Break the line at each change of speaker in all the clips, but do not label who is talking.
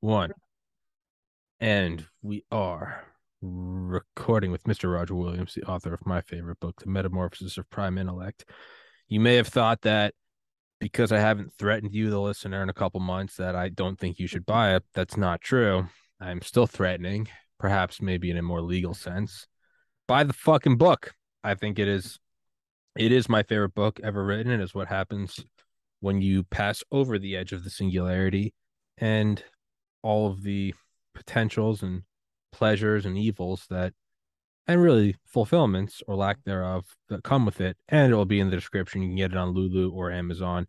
one. And we are recording with Mr. Roger Williams, the author of my favorite book, The Metamorphosis of Prime Intellect. You may have thought that because I haven't threatened you, the listener, in a couple months, that I don't think you should buy it. That's not true. I'm still threatening, perhaps maybe in a more legal sense. Buy the fucking book. I think it is it is my favorite book ever written. It is what happens when you pass over the edge of the singularity and all of the potentials and pleasures and evils that and really fulfillments or lack thereof that come with it. And it will be in the description. You can get it on lulu or amazon.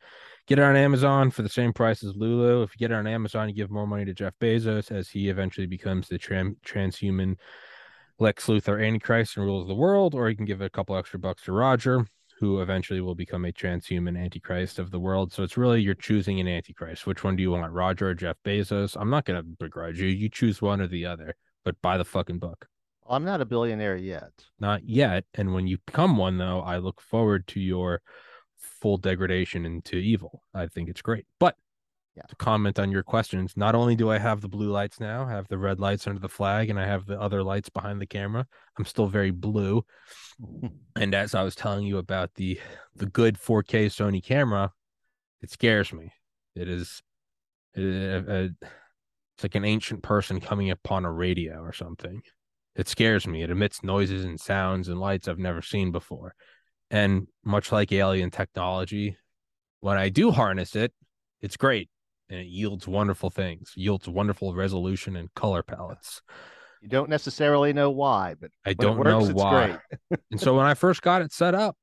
Get it on amazon for the same price as lulu. If you get it on amazon you give more money to jeff bezos as he eventually becomes the tram- transhuman lex luthor antichrist and rules the world or you can give it a couple extra bucks to roger who eventually will become a transhuman antichrist of the world. So it's really you're choosing an antichrist. Which one do you want, Roger or Jeff Bezos? I'm not gonna begrudge you. You choose one or the other, but buy the fucking book.
I'm not a billionaire yet.
Not yet. And when you become one, though, I look forward to your full degradation into evil. I think it's great. But yeah. to comment on your questions. Not only do I have the blue lights now, I have the red lights under the flag, and I have the other lights behind the camera. I'm still very blue. and as I was telling you about the the good 4K Sony camera, it scares me. It is it, it, it, it's like an ancient person coming upon a radio or something. It scares me. It emits noises and sounds and lights I've never seen before. And much like alien technology, when I do harness it, it's great and it yields wonderful things, yields wonderful resolution and color palettes.
You don't necessarily know why, but
I don't works, know why. and so when I first got it set up,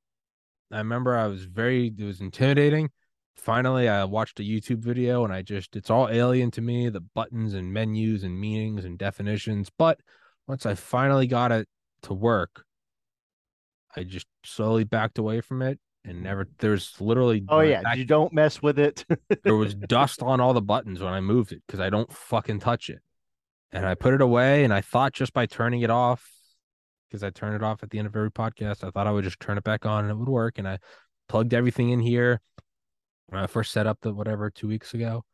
I remember I was very it was intimidating. Finally, I watched a YouTube video and I just it's all alien to me, the buttons and menus and meanings and definitions. But once I finally got it to work, I just slowly backed away from it and mm-hmm. never there's literally
oh yeah you don't mess with it.
there was dust on all the buttons when i moved it because i don't fucking touch it. And i put it away and i thought just by turning it off because i turn it off at the end of every podcast i thought i would just turn it back on and it would work and i plugged everything in here when i first set up the whatever two weeks ago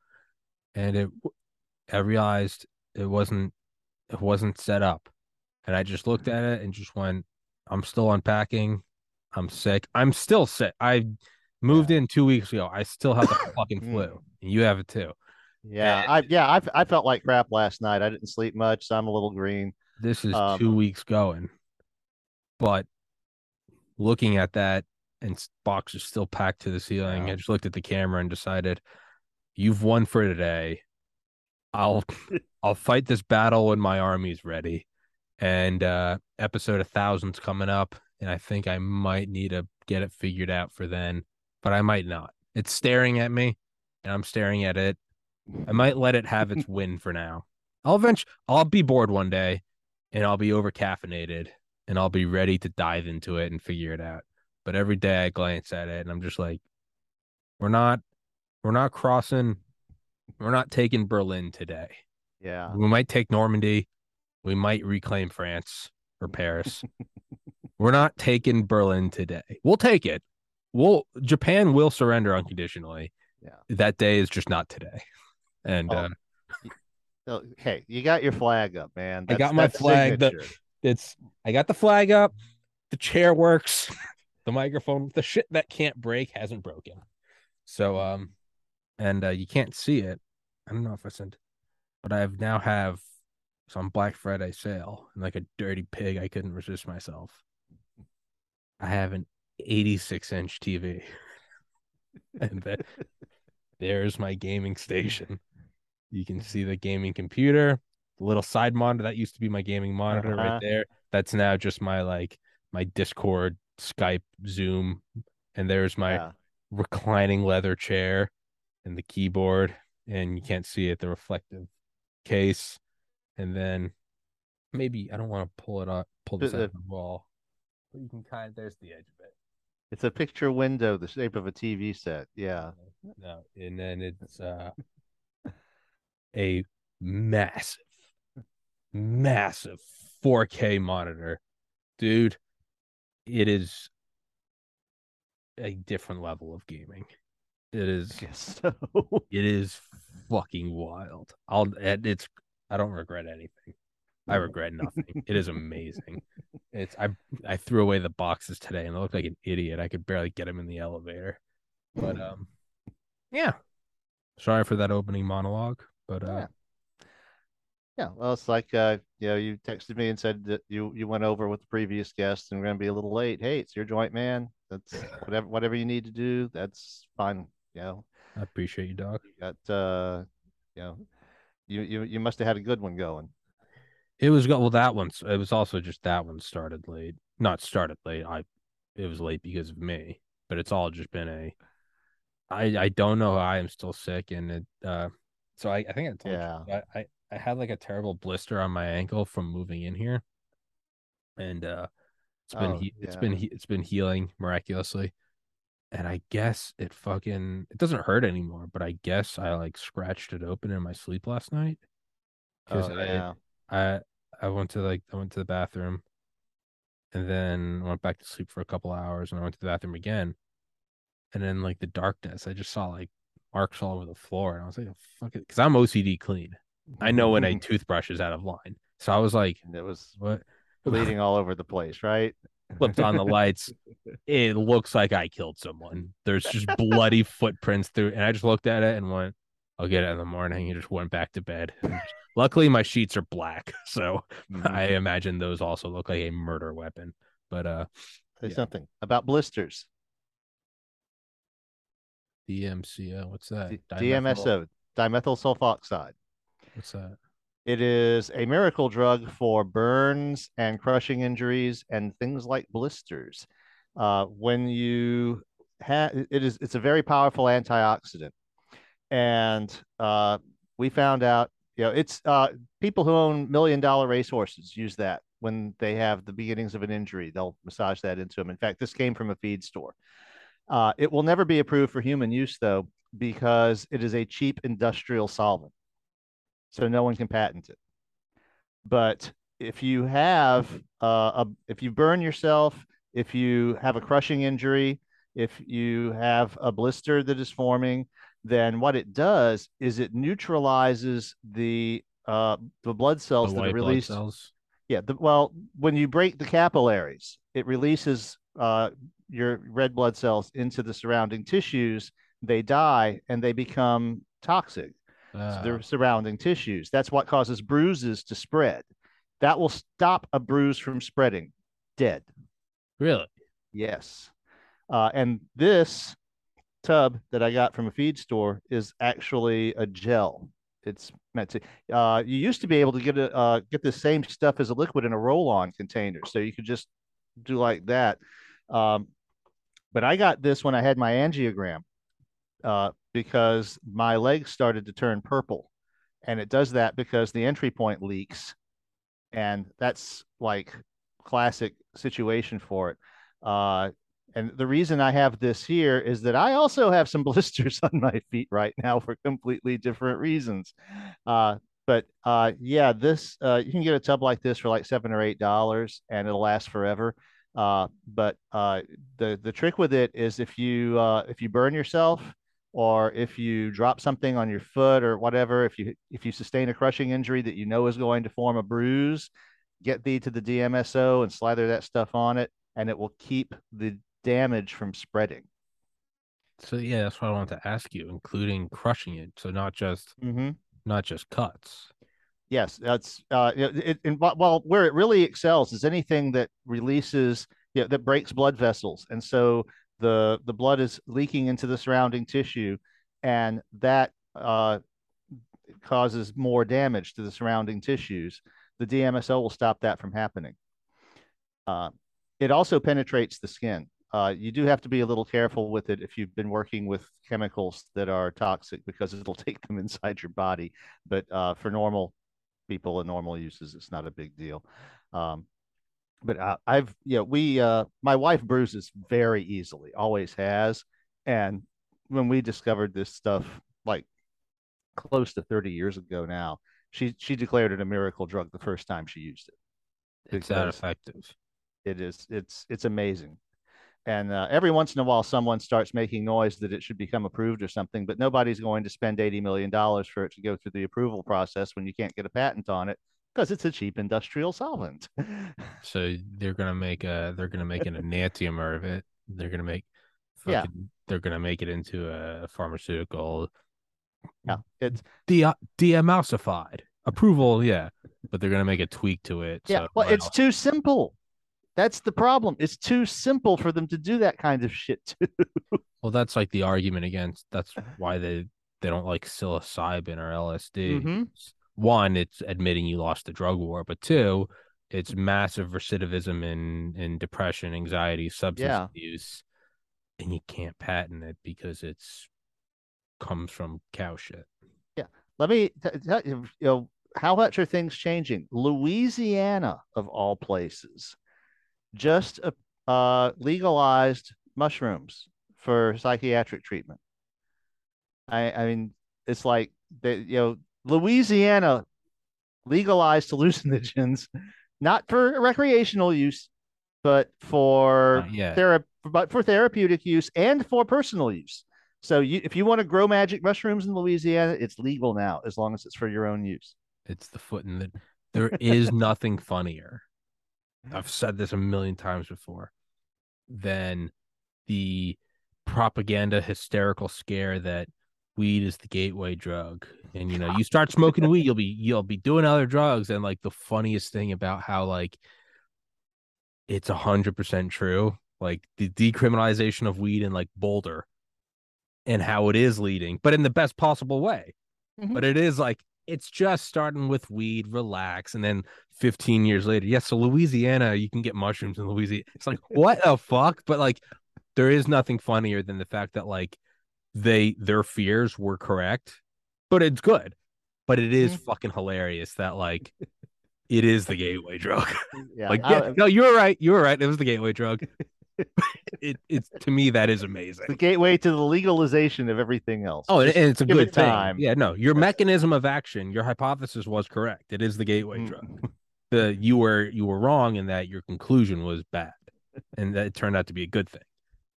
and it i realized it wasn't it wasn't set up. And i just looked mm-hmm. at it and just went i'm still unpacking I'm sick. I'm still sick. I moved yeah. in two weeks ago. I still have the fucking mm. flu, and you have it too.
Yeah, and, I yeah I I felt like crap last night. I didn't sleep much, so I'm a little green.
This is um, two weeks going, but looking at that and box is still packed to the ceiling. I just looked at the camera and decided, you've won for today. I'll I'll fight this battle when my army's ready. And uh episode a thousand's coming up and I think I might need to get it figured out for then, but I might not. It's staring at me, and I'm staring at it. I might let it have its win for now. I'll eventually, I'll be bored one day, and I'll be over caffeinated, and I'll be ready to dive into it and figure it out. But every day I glance at it, and I'm just like, we're not, we're not crossing, we're not taking Berlin today.
Yeah,
we might take Normandy, we might reclaim France or Paris. We're not taking Berlin today. We'll take it. We'll Japan will surrender unconditionally.
Yeah.
That day is just not today. And oh.
uh hey, you got your flag up, man.
That's, I got my flag. The, it's I got the flag up. The chair works. the microphone, the shit that can't break hasn't broken. So um and uh you can't see it. I don't know if I sent but I've now have some Black Friday sale and like a dirty pig, I couldn't resist myself. I have an 86 inch TV. and that, there's my gaming station. You can see the gaming computer, the little side monitor that used to be my gaming monitor uh-huh. right there. That's now just my like my Discord, Skype, Zoom, and there's my yeah. reclining leather chair and the keyboard. And you can't see it, the reflective case, and then maybe I don't want to pull it up, pull this
The-
out of the wall, but you can kind of there's the edge of it.
It's a picture window the shape of a TV set. Yeah.
No, and then it's uh a massive, massive 4K monitor, dude. It is a different level of gaming. It is.
Guess so.
It is fucking wild. I'll. and It's. I don't regret anything. I regret nothing. It is amazing. It's. I. I threw away the boxes today, and I look like an idiot. I could barely get them in the elevator. But um, yeah. Sorry for that opening monologue, but uh,
Yeah. Yeah, well, it's like uh, you know, you texted me and said that you you went over with the previous guest and we're gonna be a little late. Hey, it's your joint, man. That's whatever whatever you need to do. That's fine. You know,
I appreciate you, dog.
you got uh, you know, you you you must have had a good one going.
It was well that one. It was also just that one started late. Not started late. I. It was late because of me, but it's all just been a. I I don't know. I am still sick, and it. uh So I I think I told
Yeah.
you I, I I had like a terrible blister on my ankle from moving in here, and uh it's been
Oh,
he, it's
yeah.
been he, it's been healing miraculously, and I guess it fucking it doesn't hurt anymore. But I guess I like scratched it open in my sleep last night because
Oh yeah.
I I went to like I went to the bathroom and then went back to sleep for a couple hours and I went to the bathroom again. And then like the darkness, I just saw like marks all over the floor and I was like, fuck it. Because I'm OCD clean. I know when a toothbrush is out of line. So I was like,
it was
what?
bleeding all over the place, right?
Flipped on the lights. It looks like I killed someone. There's just bloody footprints through and I just looked at it and went, I'll get it in the morning and just went back to bed. Luckily my sheets are black. So I imagine those also look like a murder weapon. But uh
Say
yeah.
something about blisters.
DMCO, what's that?
D- DMSO, dimethyl sulfoxide.
What's that?
It is a miracle drug for burns and crushing injuries and things like blisters. Uh, when you have it is it's a very powerful antioxidant, and uh, we found out you know it's uh, people who own million dollar racehorses use that when they have the beginnings of an injury. They'll massage that into them. In fact, this came from a feed store. Uh, it will never be approved for human use though because it is a cheap industrial solvent so no one can patent it. But if you have uh, a, if you burn yourself, if you have a crushing injury, if you have a blister that is forming, then what it does is it neutralizes the uh, the blood cells
The
that are released.
cells.
Yeah, the, well, when you break the capillaries, it releases uh, your red blood cells into the surrounding tissues. They die and they become toxic to
Ah,
the surrounding tissues. That's what causes bruises to spread. That will stop a bruise from spreading. Dead.
really?
Yes. Uh, and this tub that I got from a feed store is actually a gel. It's meant to. Uh, you used to be able to get a uh, get the same stuff as a liquid in a roll-on container, so you could just do like that. Um, but I got this when I had my angiogram uh, because my legs started to turn purple, and it does that because the entry point leaks, and that's like classic situation for it. And the reason I have this here is that I also have some blisters on my feet right now for completely different reasons. Uh, but uh, yeah, this uh, you can get a tub like this for like seven or eight dollars, and it'll last forever. Uh, but uh, the the trick with it is if you uh, if you burn yourself or if you drop something on your foot or whatever, if you if you sustain a crushing injury that you know is going to form a bruise, get thee to the DMSO and slather that stuff on it, and it will keep the damage from spreading.
So yeah, that's what I wanted to ask you, including crushing it. So not just
Mm-hmm.
not just cuts.
Yes, that's uh, it, it, well, where it really excels is anything that releases, you know, that breaks blood vessels, and so the the blood is leaking into the surrounding tissue, and that uh, causes more damage to the surrounding tissues. The DMSO will stop that from happening. Uh, it also penetrates the skin. Uh, you do have to be a little careful with it if you've been working with chemicals that are toxic because it'll take them inside your body. But uh, for normal people and normal uses, it's not a big deal. Um, but uh, I've, you know, we, uh, my wife bruises very easily, always has. And when we discovered this stuff, like close to 30 years ago now, she, she declared it a miracle drug the first time she used it.
It's that effective.
It is, it's, it's amazing. And uh, every once in a while, someone starts making noise that it should become approved or something, but nobody's going to spend $80 million for it to go through the approval process when you can't get a patent on it because it's a cheap industrial solvent.
so they're gonna make a they're gonna make an enantiomer of it. They're gonna make fucking, yeah. They're gonna make it into a pharmaceutical.
Yeah, it's
de deemulsified approval. Yeah, but they're gonna make a tweak to it.
Yeah, so, well, it's too simple. That's the problem. It's too simple for them to do that kind of shit too.
well, that's like the argument against. That's why they they don't like psilocybin or LSD. Mm-hmm. One, it's admitting you lost the drug war, but two, it's massive recidivism in in depression, anxiety, substance yeah. abuse, and you can't patent it because it's comes from cow shit.
Yeah, let me tell you, you know how much are things changing? Louisiana, of all places, just uh, legalized mushrooms for psychiatric treatment. I, I mean, it's like they, you know, Louisiana legalized hallucinogens, not for recreational use, but for uh. Thera- but for therapeutic use and for personal use. So you, if you want to grow magic mushrooms in Louisiana, it's legal now as long as it's for your own use.
It's the foot in the. There is nothing funnier I've said this a million times before, than the propaganda hysterical scare that weed is the gateway drug. And you know, you start smoking weed, you'll be you'll be doing other drugs. And like the funniest thing about how like it's a hundred percent true. Like the decriminalization of weed in like Boulder and how it is leading, but in the best possible way. Mm-hmm. But it is like it's just starting with weed, relax, and then 15 years later, yes, yeah, so Louisiana, you can get mushrooms in Louisiana. It's like what the fuck? But like, there is nothing funnier than the fact that like they their fears were correct, but it's good. But it is mm-hmm. fucking hilarious that like it is the gateway drug. Yeah, like yeah, I, no, you were right. You were right. It was the gateway drug. it it's to me that is amazing.
The gateway to the legalization of everything else.
Oh, and, and it's a good it time. Yeah, no, your mechanism of action, your hypothesis was correct. It is the gateway mm. drug. The you were you were wrong in that your conclusion was bad, and that turned out to be a good thing.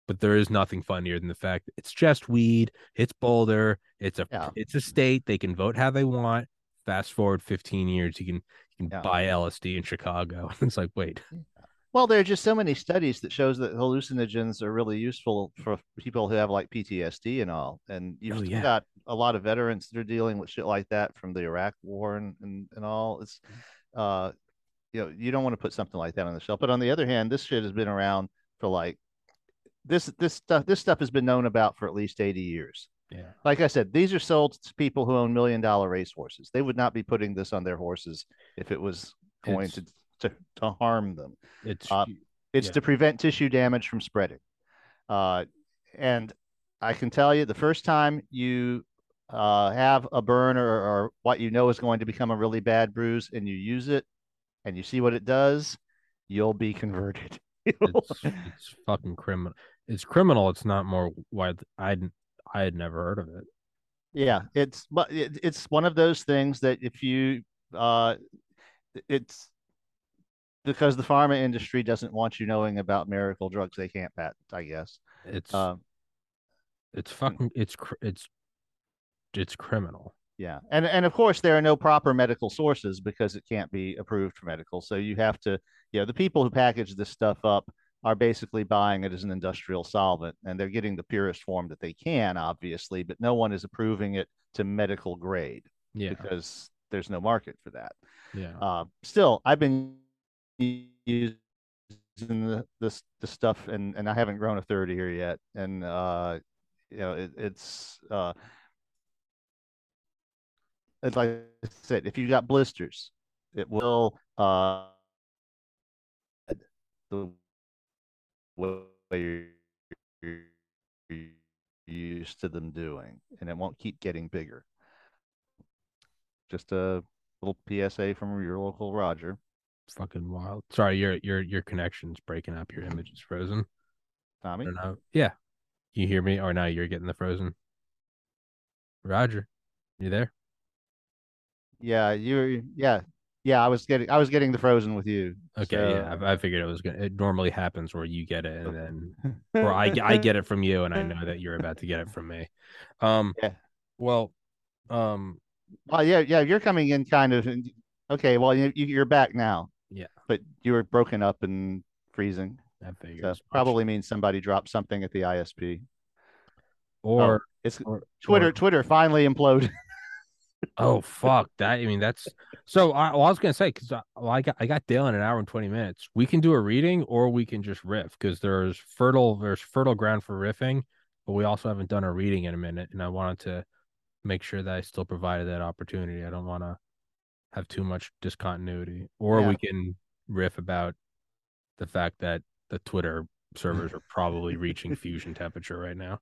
But there is nothing funnier than the fact it's just weed. It's Boulder. It's a yeah. it's a state. They can vote how they want. Fast forward 15 years, you can you can yeah. buy LSD in Chicago. it's like, wait,
well, there are just so many studies that shows that hallucinogens are really useful for people who have like PTSD and all. And you've oh, yeah. got a lot of veterans that are dealing with shit like that from the Iraq War and and, and all. It's uh, you know, you don't want to put something like that on the shelf. But on the other hand, this shit has been around for like this this stuff this stuff has been known about for at least 80 years.
Yeah.
Like I said, these are sold to people who own million dollar race horses. They would not be putting this on their horses if it was going it's, to to, to harm them.
It's uh,
it's yeah. to prevent tissue damage from spreading. Uh, and I can tell you, the first time you uh, have a burn or, or what you know is going to become a really bad bruise, and you use it, and you see what it does, you'll be converted.
it's, it's fucking criminal. It's criminal. It's not more wide. I I had never heard of it.
Yeah, it's but it, it's one of those things that if you uh, it's because the pharma industry doesn't want you knowing about miracle drugs they can't patent. I guess
it's um, it's fucking it's it's it's criminal.
Yeah, and and of course there are no proper medical sources because it can't be approved for medical. So you have to, you know, the people who package this stuff up are basically buying it as an industrial solvent, and they're getting the purest form that they can, obviously, but no one is approving it to medical grade.
Yeah,
because there's no market for that.
Yeah.
Uh, still, I've been using the, this the stuff, and and I haven't grown a third here yet, and uh, you know it, it's uh, it's like I said, if you got blisters, it will uh the way you're, you're used to them doing, and it won't keep getting bigger. Just a little PSA from your local Roger.
Fucking wild. Sorry, your your your connection's breaking up. Your image is frozen.
Tommy.
Yeah. You hear me? Or now you're getting the frozen. Roger, you there?
yeah, you, yeah, yeah. I was getting, I was getting the frozen with you.
Okay,
So-
yeah. I, I figured it was gonna. It normally happens where you get it and then, or I I get it from you and I know that you're about to get it from me. Um.
Yeah.
Well, um.
Oh yeah, yeah. You're coming in kind of. Okay, well you- you're back now. But you were broken up and freezing.
I figured
So probably means somebody dropped something at the ISP.
or oh,
It's
or
Twitter.
or-
Twitter finally imploded.
Oh fuck that! I mean, that's so. I, well, I was gonna say because I, well, I got I got Dale in an hour and twenty minutes. We can do a reading, or we can just riff because there's fertile there's fertile ground for riffing, but we also haven't done a reading in a minute, and I wanted to make sure that I still provided that opportunity. I don't want to have too much discontinuity, or
Yeah.
we can riff about the fact that the Twitter servers are probably reaching fusion temperature right now.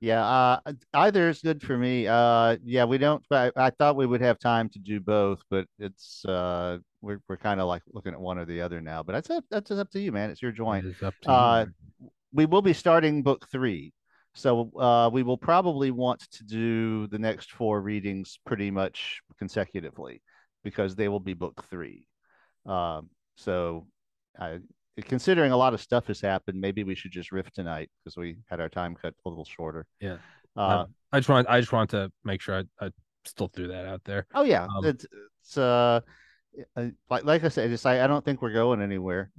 Yeah, uh, either is good for me. Uh, yeah, we don't. I, I thought we would have time to do both, but it's uh, we're we're kind of like looking at one or the other now. But that's up, that's up to you, man. It's your joint.
It is up to
Uh,
you.
we will be starting book three. So uh, we will probably want to do the next four readings pretty much consecutively because they will be book three. Um, so I, considering a lot of stuff has happened, maybe we should just riff tonight because we had our time cut a little shorter.
Yeah.
Uh,
I just want I just want to make sure I, I still threw that out there.
oh yeah,
um,
it's, it's uh, uh, like like I said, it's like I don't think we're going anywhere.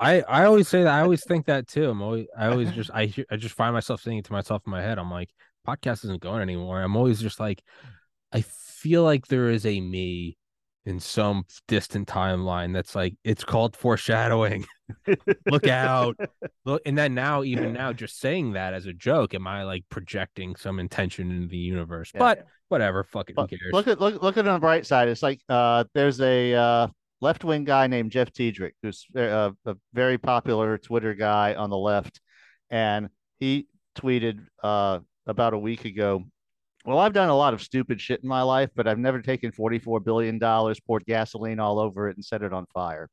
I I always say that. I always think that too. I'm always I always just I hear- I just find myself saying it to myself in my head. I'm like, podcast isn't going anymore. I'm always just like, I feel like there is a me in some distant timeline that's like it's called foreshadowing. Look out. Look and then now, even now, just saying that as a joke, am I like projecting some intention into the universe?
Yeah.
But whatever, fuck it, who cares?
look at look look at it on the bright side. It's like uh, there's a uh, left wing guy named Jeff Tiedrich, who's a, a very popular Twitter guy on the left, and he tweeted uh, about a week ago. Well, I've done a lot of stupid shit in my life, but I've never taken forty-four billion dollars, poured gasoline all over it, and set it on fire.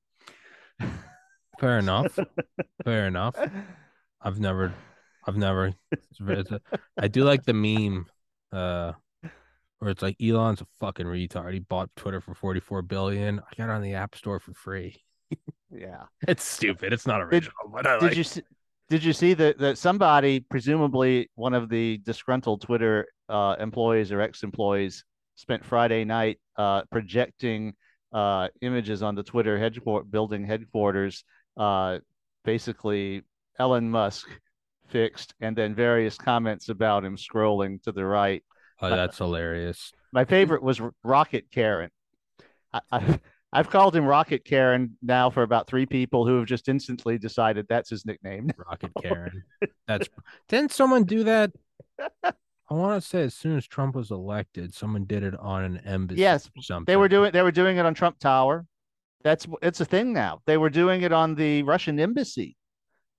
Fair enough. Fair enough. I've never, I've never. It's, very- it's a, I do like the meme, uh, where it's like Elon's a fucking retard. He bought Twitter for forty four billion. I got it on the App Store for free.
Yeah.
It's stupid. It's not original, but I
Did
like.
you see, did you see that that somebody, presumably one of the disgruntled Twitter uh, employees or ex-employees, spent Friday night uh, projecting uh, images on the Twitter headquarters building headquarters, uh, basically Elon Musk fixed, and then various comments about him scrolling to the right.
Oh, that's hilarious.
My favorite was Rocket Karen. I, I, I've called him Rocket Karen now for about three people who have just instantly decided that's his nickname.
Rocket Karen. That's didn't someone do that? I want to say as soon as Trump was elected, someone did it on an embassy.
Yes,
or something.
They were doing they were doing it on Trump Tower. That's it's a thing now. They were doing it on the Russian embassy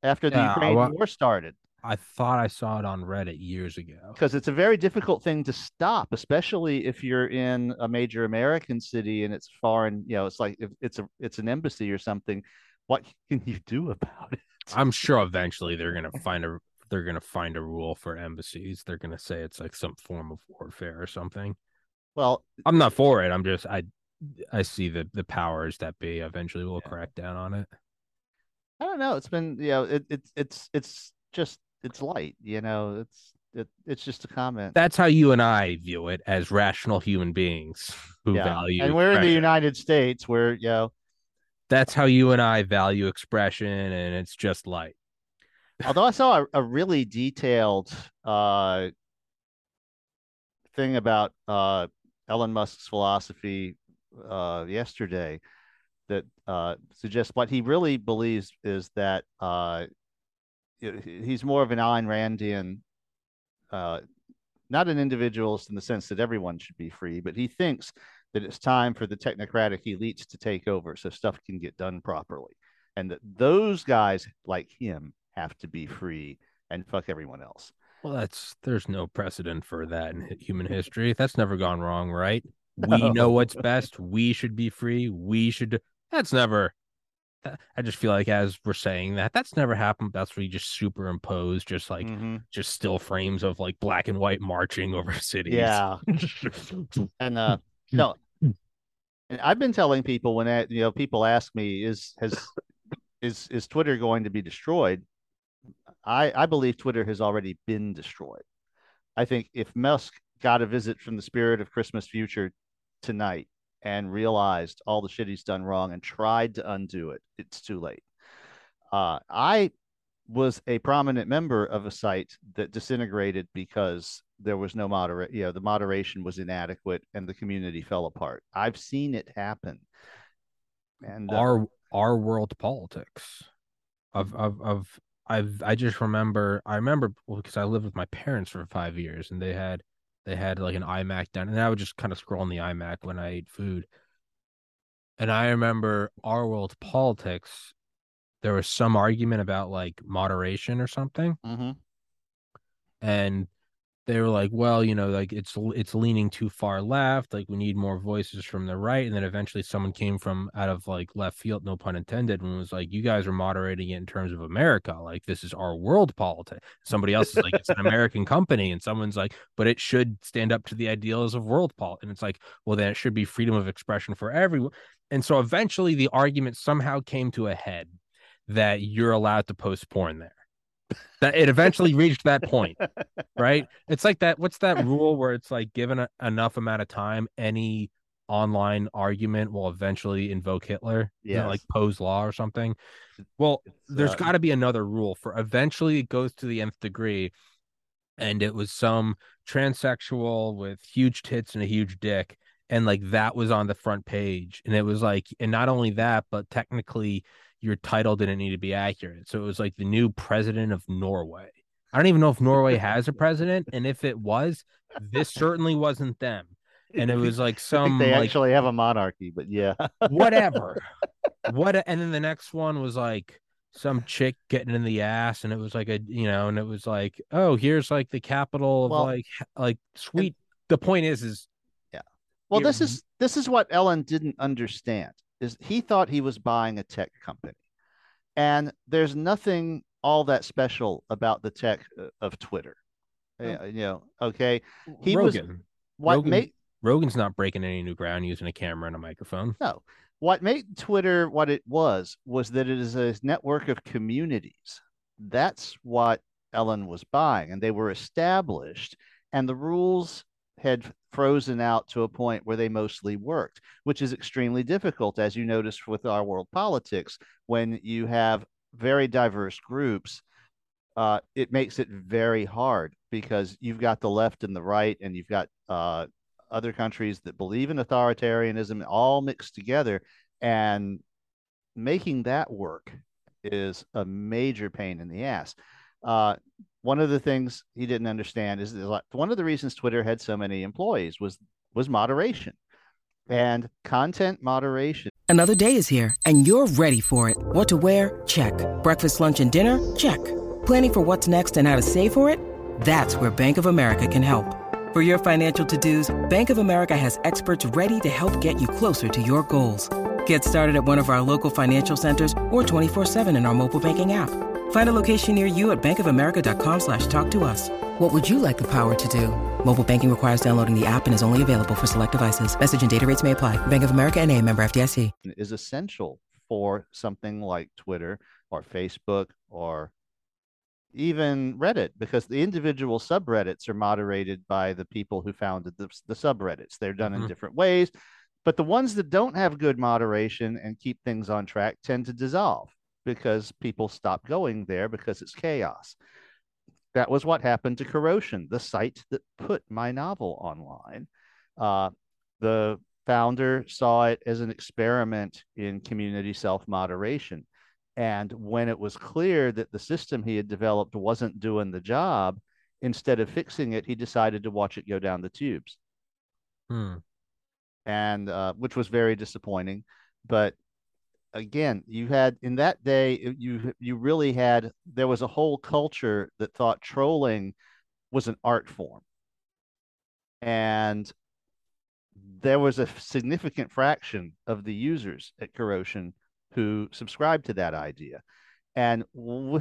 after the
Yeah,
Ukraine
well-
war started
I thought I saw it on Reddit years ago.
because it's a very difficult thing to stop, especially if you're in a major American city and it's foreign. You know, it's like if it's a it's an embassy or something. What can you do about it?
I'm sure eventually they're gonna find a they're gonna find a rule for embassies. They're gonna say it's like some form of warfare or something.
Well,
I'm not for it. I'm just I I see the the powers that be eventually will
Yeah.
crack down on it.
I don't know. It's been you know it, it's it's it's just it's light. You know, it's it, it's just a comment.
That's how you and I view it as rational human beings who
yeah,
value.
and we're in the. United States where you know
That's how you and I value expression, and it's just light.
Although I saw a, a really detailed uh, thing about uh, Elon Musk's philosophy uh, yesterday that uh, suggests what he really believes is that uh, he's more of an Ayn Randian, uh, not an individualist in the sense that everyone should be free, but he thinks that it's time for the technocratic elites to take over so stuff can get done properly. And that those guys like him have to be free and fuck everyone else.
Well, that's there's no precedent for that in human history. That's never gone wrong, right? We know what's best. We should be free. We should. That's never. I just feel like as we're saying that, that's never happened. That's where you just superimpose just like mm-hmm. just still frames of like black and white marching over cities.
Yeah. and uh no, and I've been telling people when that you know people ask me is has is is Twitter going to be destroyed? I I believe Twitter has already been destroyed. I think if Musk got a visit from the spirit of Christmas future tonight and realized all the shit he's done wrong and tried to undo it, it's too late. Uh, I was a prominent member of a site that disintegrated because there was no moderate, you know, the moderation was inadequate and the community fell apart. I've seen it happen.
And uh, our our world politics of of of I've I just remember I remember well, because I lived with my parents for five years and they had they had like an iMac down and I would just kind of scroll on the iMac when I ate food. And I remember our world politics there was some argument about like moderation or something.
Mm-hmm.
And they were like, well, you know, like it's it's leaning too far left. Like we need more voices from the right. And then eventually someone came from out of like left field, no pun intended, and was like, you guys are moderating it in terms of America. Like this is our world politics. Somebody else is like, it's an American company, and someone's like, but it should stand up to the ideals of world politics. And it's like, well, then it should be freedom of expression for everyone. And so eventually the argument somehow came to a head that you're allowed to post porn there. That it eventually reached that point, right? It's like that. What's that rule where it's like given a, enough amount of time, any online argument will eventually invoke Hitler, yeah, you know, like Poe's law or something. Well, it's, there's uh, got to be another rule for eventually it goes to the nth degree, and it was some transsexual with huge tits and a huge dick, and like that was on the front page, and it was like, and not only that, but technically your title didn't need to be accurate. So it was like the new president of Norway. I don't even know if Norway has a president, and if it was, this certainly wasn't them. And it was like some
they
like,
actually have a monarchy, but yeah,
whatever. what? And then the next one was like some chick getting in the ass, and it was like a you know, and it was like, oh, here's like the capital of well, like like sweet. And, the point is, is
yeah. Well, this is this is what Elon didn't understand is he thought he was buying a tech company. And there's nothing all that special about the tech uh, of Twitter. Oh. You know, okay.
He Rogan. was what Rogan, made Rogan's not breaking any new ground using a camera and a microphone.
No. What made Twitter what it was was that it is a network of communities. That's what Elon was buying, and they were established, and the rules had frozen out to a point where they mostly worked, which is extremely difficult, as you notice with our world politics. When you have very diverse groups, uh, it makes it very hard because you've got the left and the right, and you've got uh, other countries that believe in authoritarianism all mixed together. And making that work is a major pain in the ass. Uh, one of the things he didn't understand is one of the reasons Twitter had so many employees was was moderation and content moderation.
Another day is here and you're ready for it. What to wear? Check. Breakfast, lunch, and dinner? Check. Planning for what's next and how to save for it? That's where Bank of America can help. For your financial to-dos, Bank of America has experts ready to help get you closer to your goals. Get started at one of our local financial centers or 24-7 in our mobile banking app. Find a location near you at bankofamerica.com slash talk to us. What would you like the power to do? Mobile banking requires downloading the app and is only available for select devices. Message and data rates may apply. Bank of America and a member FDIC.
Is essential for something like Twitter or Facebook or even Reddit because the individual subreddits are moderated by the people who founded the, the subreddits. They're done mm-hmm. in different ways. But the ones that don't have good moderation and keep things on track tend to dissolve because people stop going there because it's chaos. That was what happened to Kuro5hin, the site that put my novel online. Uh, the founder saw it as an experiment in community self moderation. And when it was clear that the system he had developed wasn't doing the job, instead of fixing it, he decided to watch it go down the tubes.
Hmm.
And uh, which was very disappointing. But again, you had in that day, you you really had there was a whole culture that thought trolling was an art form, and there was a significant fraction of the users at Kuro5hin who subscribed to that idea. And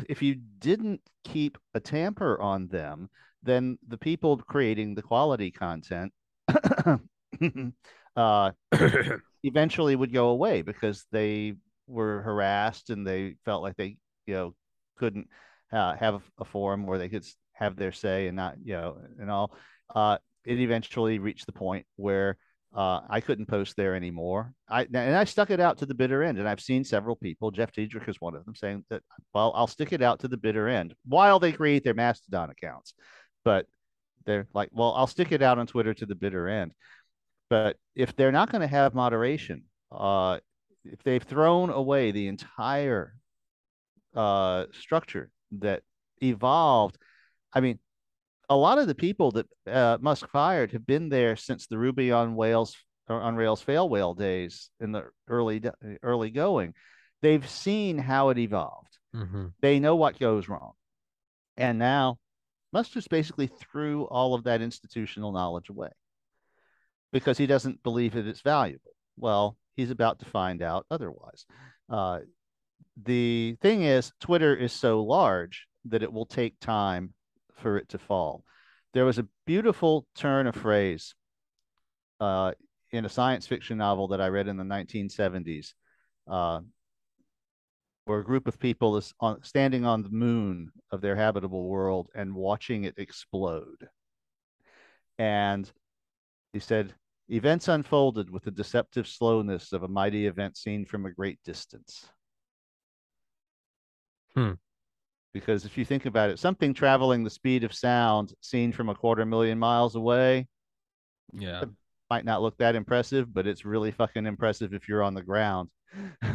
if you didn't keep a tamper on them, then the people creating the quality content uh, eventually would go away because they were harassed and they felt like they, you know, couldn't uh, have a forum where they could have their say and not, you know, and all. Uh, it eventually reached the point where uh, I couldn't post there anymore. I and I stuck it out to the bitter end, and I've seen several people. Jeff Tiedrich is one of them saying that. Well, I'll stick it out to the bitter end while they create their Mastodon accounts, but they're like, well, I'll stick it out on Twitter to the bitter end. But if they're not going to have moderation, uh, if they've thrown away the entire uh, structure that evolved, I mean, a lot of the people that uh, Musk fired have been there since the Ruby on or on Rails fail whale days in the early early going. They've seen how it evolved. Mm-hmm. They know what goes wrong, and now Musk just basically threw all of that institutional knowledge away because he doesn't believe that it's valuable. Well, he's about to find out otherwise. Uh, the thing is, Twitter is so large that it will take time for it to fall. There was a beautiful turn of phrase uh, in a science fiction novel that I read in the 1970s, uh, where a group of people is on, standing on the moon of their habitable world and watching it explode. And he said, Events unfolded with the deceptive slowness of a mighty event seen from a great distance.
Hmm
because if you think about it, something traveling the speed of sound seen from a quarter million miles away,
yeah,
might not look that impressive, but it's really fucking impressive if you're on the ground.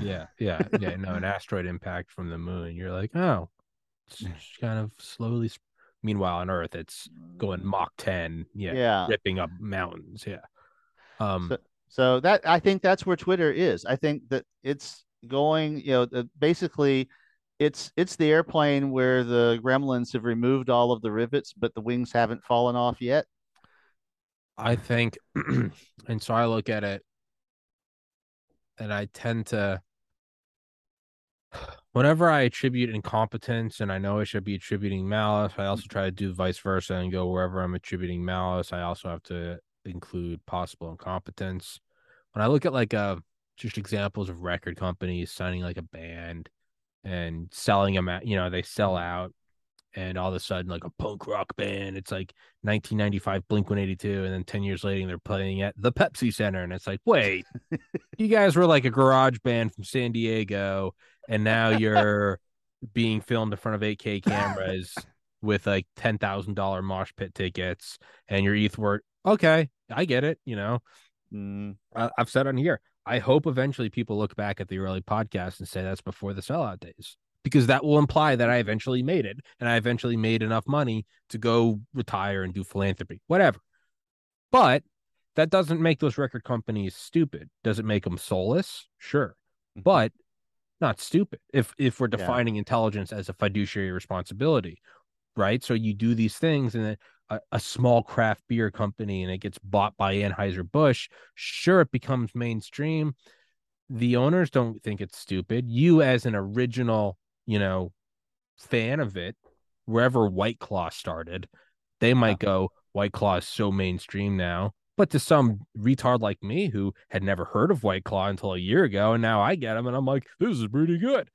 yeah, yeah, yeah. No, an asteroid impact from the moon, you're like, oh, it's kind of slowly. Meanwhile, on Earth, it's going Mach 10, yeah,
yeah,
ripping up mountains, yeah. Um,
so, so that I think that's where Twitter is. I think that it's going, you know, basically it's it's the airplane where the gremlins have removed all of the rivets, but the wings haven't fallen off yet.
I think, and so I look at it, and I tend to, whenever I attribute incompetence, and I know I should be attributing malice, I also try to do vice versa and go wherever I'm attributing malice. I also have to include possible incompetence. When I look at like uh just examples of record companies signing like a band and selling them at you know they sell out and all of a sudden like a punk rock band it's like 1995 blink 182 and then 10 years later they're playing at the pepsi center and it's like wait you guys were like a garage band from san diego and now you're being filmed in front of 8k cameras with like $10000 mosh pit tickets and your eth word okay i get it you know mm. I, i've said on here I hope eventually people look back at the early podcast and say that's before the sellout days because that will imply that I eventually made it and I eventually made enough money to go retire and do philanthropy, whatever. But that doesn't make those record companies stupid. Does it make them soulless? Sure. Mm-hmm. But not stupid. If if we're defining yeah. intelligence as a fiduciary responsibility, right? So you do these things and then a, a small craft beer company and it gets bought by Anheuser-Busch, sure, it becomes mainstream. The owners don't think it's stupid. You, as an original, you know, fan of it, wherever White Claw started, they might go, White Claw is so mainstream now. But to some retard like me who had never heard of White Claw until a year ago, and now I get them and I'm like, this is pretty good.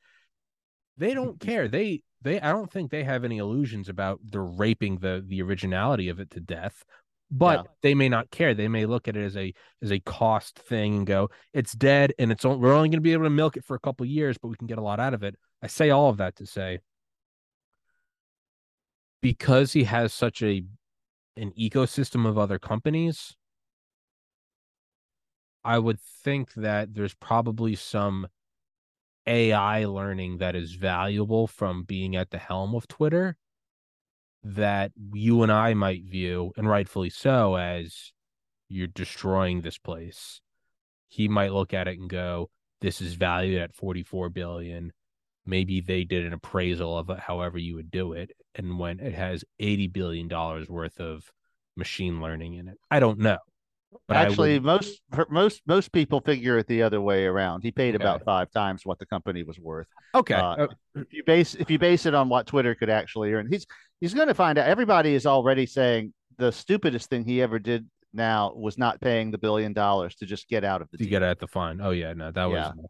They mm-hmm. don't care. They they I don't think they have any illusions about the raping the the originality of it to death. But yeah. they may not care. They may look at it as a as a cost thing and go, it's dead, and it's we're only going to be able to milk it for a couple years, but we can get a lot out of it. I say all of that to say because he has such a an ecosystem of other companies, I would think that there's probably some AI learning that is valuable from being at the helm of Twitter that you and I might view, and rightfully so, as you're destroying this place. He might look at it and go, this is valued at 44 billion. Maybe they did an appraisal of it, however you would do it, and when it has 80 billion dollars worth of machine learning in it. I don't know.
But actually, most most most people figure it the other way around. He paid
Okay.
about five times what the company was worth.
okay,
Uh,
uh,
if you base if you base it on what Twitter could actually earn, he's he's going to find out. Everybody is already saying the stupidest thing he ever did now was not paying the billion dollars to just get out of the
you
deal.
get at the fine. Oh yeah, no, that
Yeah.
was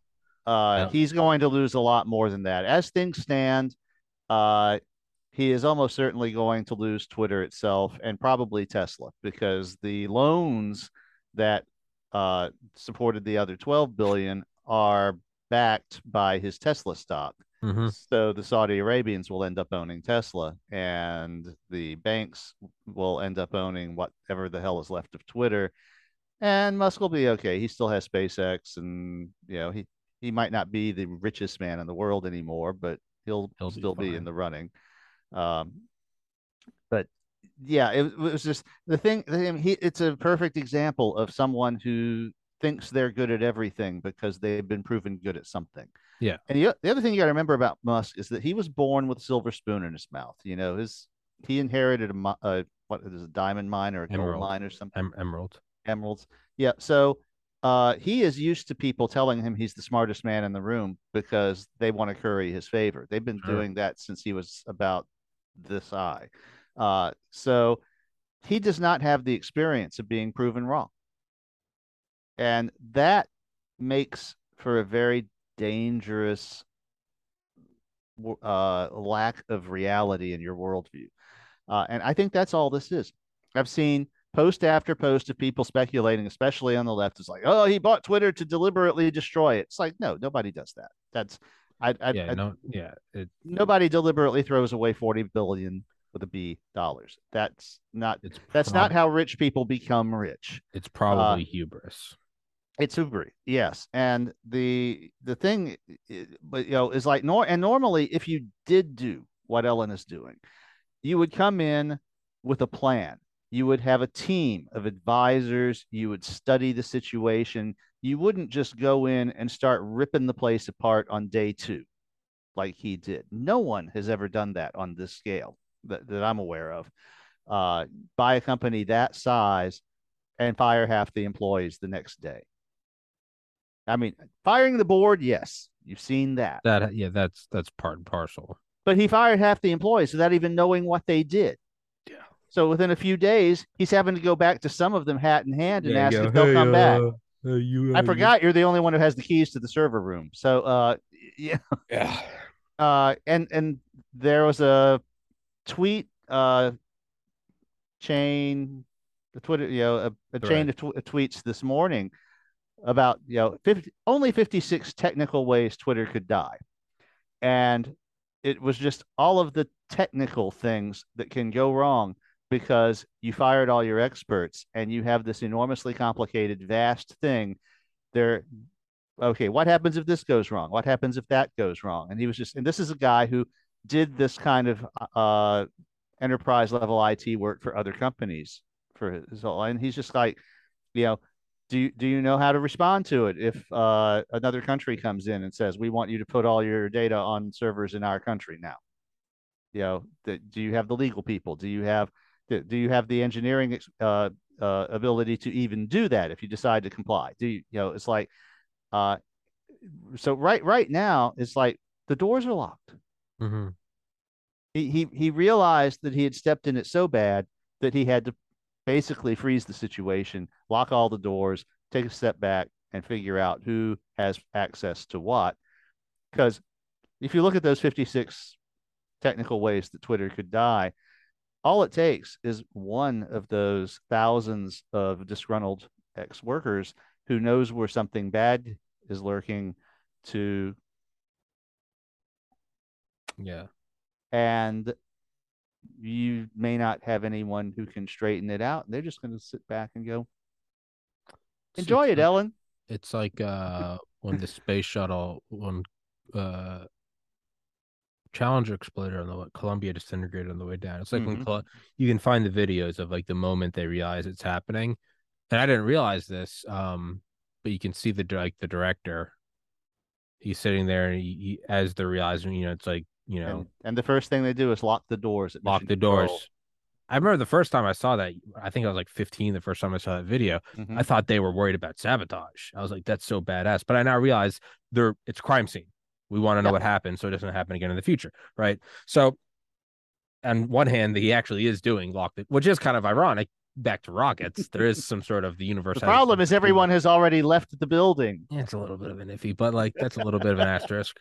Uh,
Yeah.
he's going to lose a lot more than that. As things stand, uh, he is almost certainly going to lose Twitter itself and probably Tesla because the loans that uh, supported the other 12 billion are backed by his Tesla stock.
Mhm.
So the Saudi Arabians will end up owning Tesla, and the banks will end up owning whatever the hell is left of Twitter. And Musk will be okay. He still has SpaceX, and you know he he might not be the richest man in the world anymore, but he'll,
He'll
still be, in the running. Um, but yeah, it, it was just the thing. He it's a perfect example of someone who thinks they're good at everything because they've been proven good at something.
Yeah.
And the, the other thing you got to remember about Musk is that he was born with a silver spoon in his mouth. You know, his he inherited a, a what is a diamond mine or a gold mine or something
Em- Emerald.
emeralds. Yeah. So uh, he is used to people telling him he's the smartest man in the room because they want to curry his favor. They've been
Sure.
doing that since he was about this eye. Uh, so he does not have the experience of being proven wrong. And that makes for a very dangerous uh, lack of reality in your worldview. Uh, and I think that's all this is. I've seen post after post of people speculating, especially on the left, is like, oh, he bought Twitter to deliberately destroy it. It's like, no, nobody does that. That's I, I,
yeah,
I
no, yeah. It,
nobody deliberately throws away 40 billion with a B dollars. That's not
it's
that's
prob-
not how rich people become rich.
It's uh, probably hubris.
It's hubris, yes. And the the thing, but you know, is like nor and normally if you did do what Elon is doing, you would come in with a plan. You would have a team of advisors. You would study the situation. You wouldn't just go in and start ripping the place apart on day two, like he did. No one has ever done that on this scale that, that I'm aware of. Uh, buy a company that size and fire half the employees the next day. I mean, firing the board, yes, you've seen that.
That yeah, that's that's part and parcel.
But he fired half the employees without even knowing what they did.
Yeah.
So within a few days, he's having to go back to some of them hat in hand and ask if they'll come back. I forgot you're the only one who has the keys to the server room. So uh yeah.
Yeah.
Uh and and there was a tweet uh chain the Twitter, you know, a, a chain of, tw- of tweets this morning about, you know, 50, only 56 technical ways Twitter could die. And it was just all of the technical things that can go wrong because you fired all your experts and you have this enormously complicated, vast thing. There, okay, what happens if this goes wrong? What happens if that goes wrong? And he was just, and this is a guy who did this kind of uh, enterprise level IT work for other companies for his whole, and he's just like, you know, do you, do you know how to respond to it if uh, another country comes in and says we want you to put all your data on servers in our country now? You know, the, do you have the legal people? Do you have do, do you have the engineering uh, uh, ability to even do that if you decide to comply? Do you you know? It's like, uh, so right right now it's like the doors are locked.
mm-hmm.
He he he realized that he had stepped in it so bad that he had to basically freeze the situation, lock all the doors, take a step back, and figure out who has access to what. Because if you look at those 56 technical ways that Twitter could die, all it takes is one of those thousands of disgruntled ex workers who knows where something bad is lurking to
Yeah.
and you may not have anyone who can straighten it out. They're just going to sit back and go, enjoy
it's
it,
like-
Elon.
It's like uh when the space shuttle when uh Challenger exploded on the way, Columbia disintegrated on the way down. It's like when
Mhm.
Col- you can find the videos of like the moment they realize it's happening. And I didn't realize this, um, but you can see the like the director He's sitting there, and he, he, as they're realizing, you know, it's like you know,
and, and the first thing they do is lock the doors.
lock the doors.
Control.
I remember the first time I saw that. I think I was like 15 the first time I saw that video.
Mhm.
I thought they were worried about sabotage. I was like, that's so badass. But I now realize they're it's crime scene. We want to know
Yeah.
what happened so it doesn't happen again in the future. Right. So on one hand, he actually is doing lock the which is kind of ironic. Back to rockets. there is some sort of the universe.
The problem is everyone has already left the building.
Yeah, it's a little bit of an iffy, but like that's a little bit of an asterisk.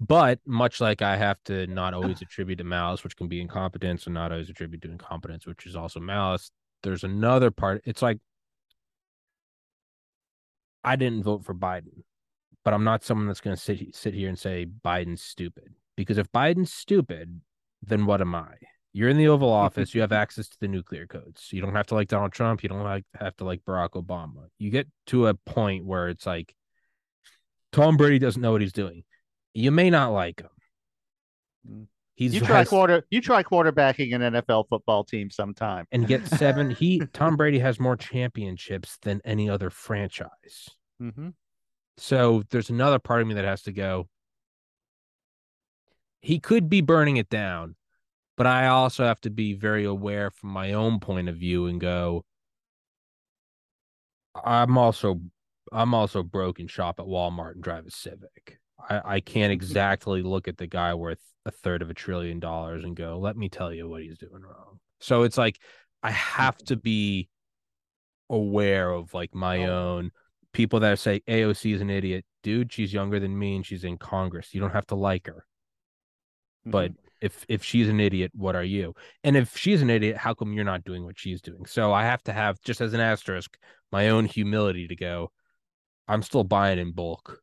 But much like I have to not always attribute to malice, which can be incompetence, and not always attribute to incompetence, which is also malice. There's another part. It's like I didn't vote for Biden, but I'm not someone that's going to sit sit here and say Biden's stupid. Because if Biden's stupid, then what am I? You're in the Oval Office. You have access to the nuclear codes. You don't have to like Donald Trump. You don't like, have to like Barack Obama. You get to a point where it's like Tom Brady doesn't know what he's doing. You may not like him.
Mm.
He's
You try
has-
quarter. You try quarterbacking an NFL football team sometime.
and get seven. He Tom Brady has more championships than any other franchise.
Mm-hmm.
So there's another part of me that has to go. He could be burning it down, but I also have to be very aware from my own point of view and go. I'm also I'm also broke and shop at Walmart and drive a Civic. I, I can't mm-hmm. exactly look at the guy worth a third of a trillion dollars and go, let me tell you what he's doing wrong. So it's like I have to be aware of like my oh. own people that say AOC is an idiot. Dude, she's younger than me and she's in Congress. You don't have to like her. But mm-hmm. if if she's an idiot, what are you? And if she's an idiot, how come you're not doing what she's doing? So I have to have just as an asterisk my own humility to go. I'm still buying in bulk.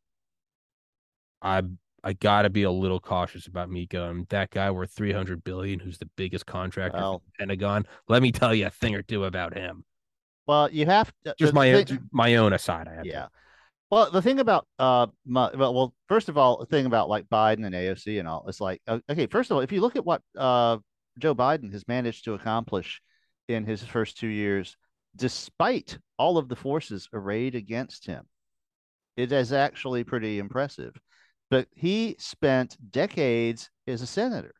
I I gotta be a little cautious about me going. That guy worth 300 billion, who's the biggest contractor the Pentagon. Let me tell you a thing or two about him.
Well, you have to,
Just
the
my
thing-
my own aside. I have to-
yeah. Well, the thing about uh, my, well, well, first of all, the thing about like Biden and AOC and all, it's like uh, okay. First of all, if you look at what uh Joe Biden has managed to accomplish in his first two years, despite all of the forces arrayed against him, it is actually pretty impressive. But he spent decades as a senator.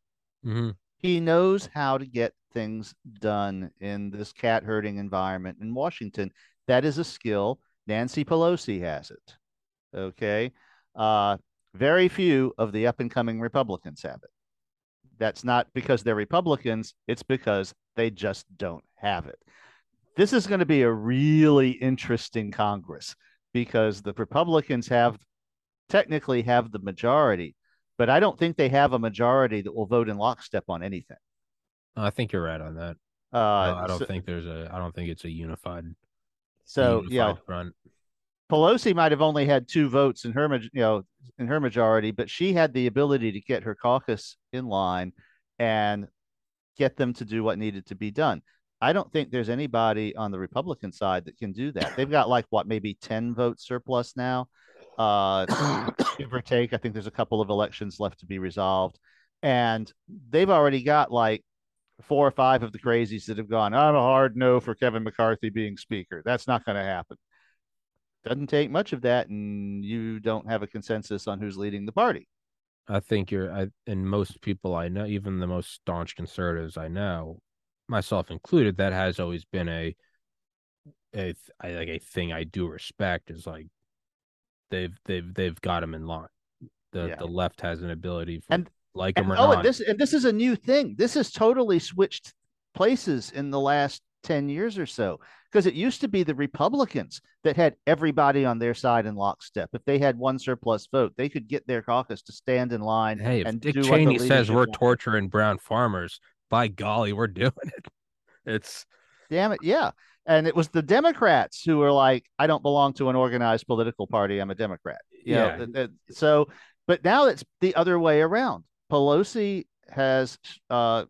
Mhm.
He knows how to get things done in this cat herding environment in Washington. That is a skill. Nancy Pelosi has it. Okay. Uh, very few of the up and coming Republicans have it. That's not because they're Republicans, it's because they just don't have it. This is going to be a really interesting Congress because the Republicans have technically have the majority, but I don't think they have a majority that will vote in lockstep on anything.
I think you're right on that.
Uh,
I I don't
so,
think there's a. I don't think it's a unified.
so.
unified
know,
front.
Pelosi might have only had two votes in her, you know, in her majority, but she had the ability to get her caucus in line and get them to do what needed to be done. I don't think there's anybody on the Republican side that can do that. They've got like what, maybe 10 vote surplus now, uh, give or take. I think there's a couple of elections left to be resolved. And they've already got like four or five of the crazies that have gone, I'm a hard no for Kevin McCarthy being speaker. That's not going to happen doesn't take much of that and you don't have a consensus on who's leading the party
I think you're. I and most people I know, even the most staunch conservatives I know, myself included, that has always been a a like a thing I do respect is like they've they've they've got him in line. The
Yeah.
the left has an ability for
And-
like
and,
him or
oh
not.
and this and this is a new thing this has totally switched places in the last 10 years or so because it used to be the republicans that had everybody on their side in lockstep if they had one surplus vote they could get their caucus to stand in line
hey, if
and
Dick Cheney says we're
wanted.
torturing brown farmers, by golly, we're doing it. It's
damn it yeah and it was the democrats who were like i don't belong to an organized political party i'm a democrat you
Yeah.
th- so but now it's the other way around pelosi has uh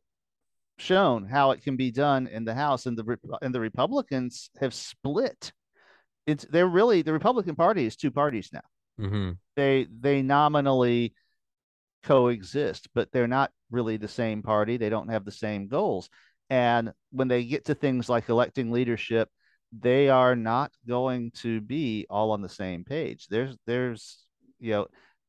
shown how it can be done in the house and the and the republicans have split it's they're really the republican party is two parties now
mhm.
they they nominally coexist, but they're not really the same party. They don't have the same goals. And when they get to things like electing leadership, they are not going to be all on the same page. There's there's you know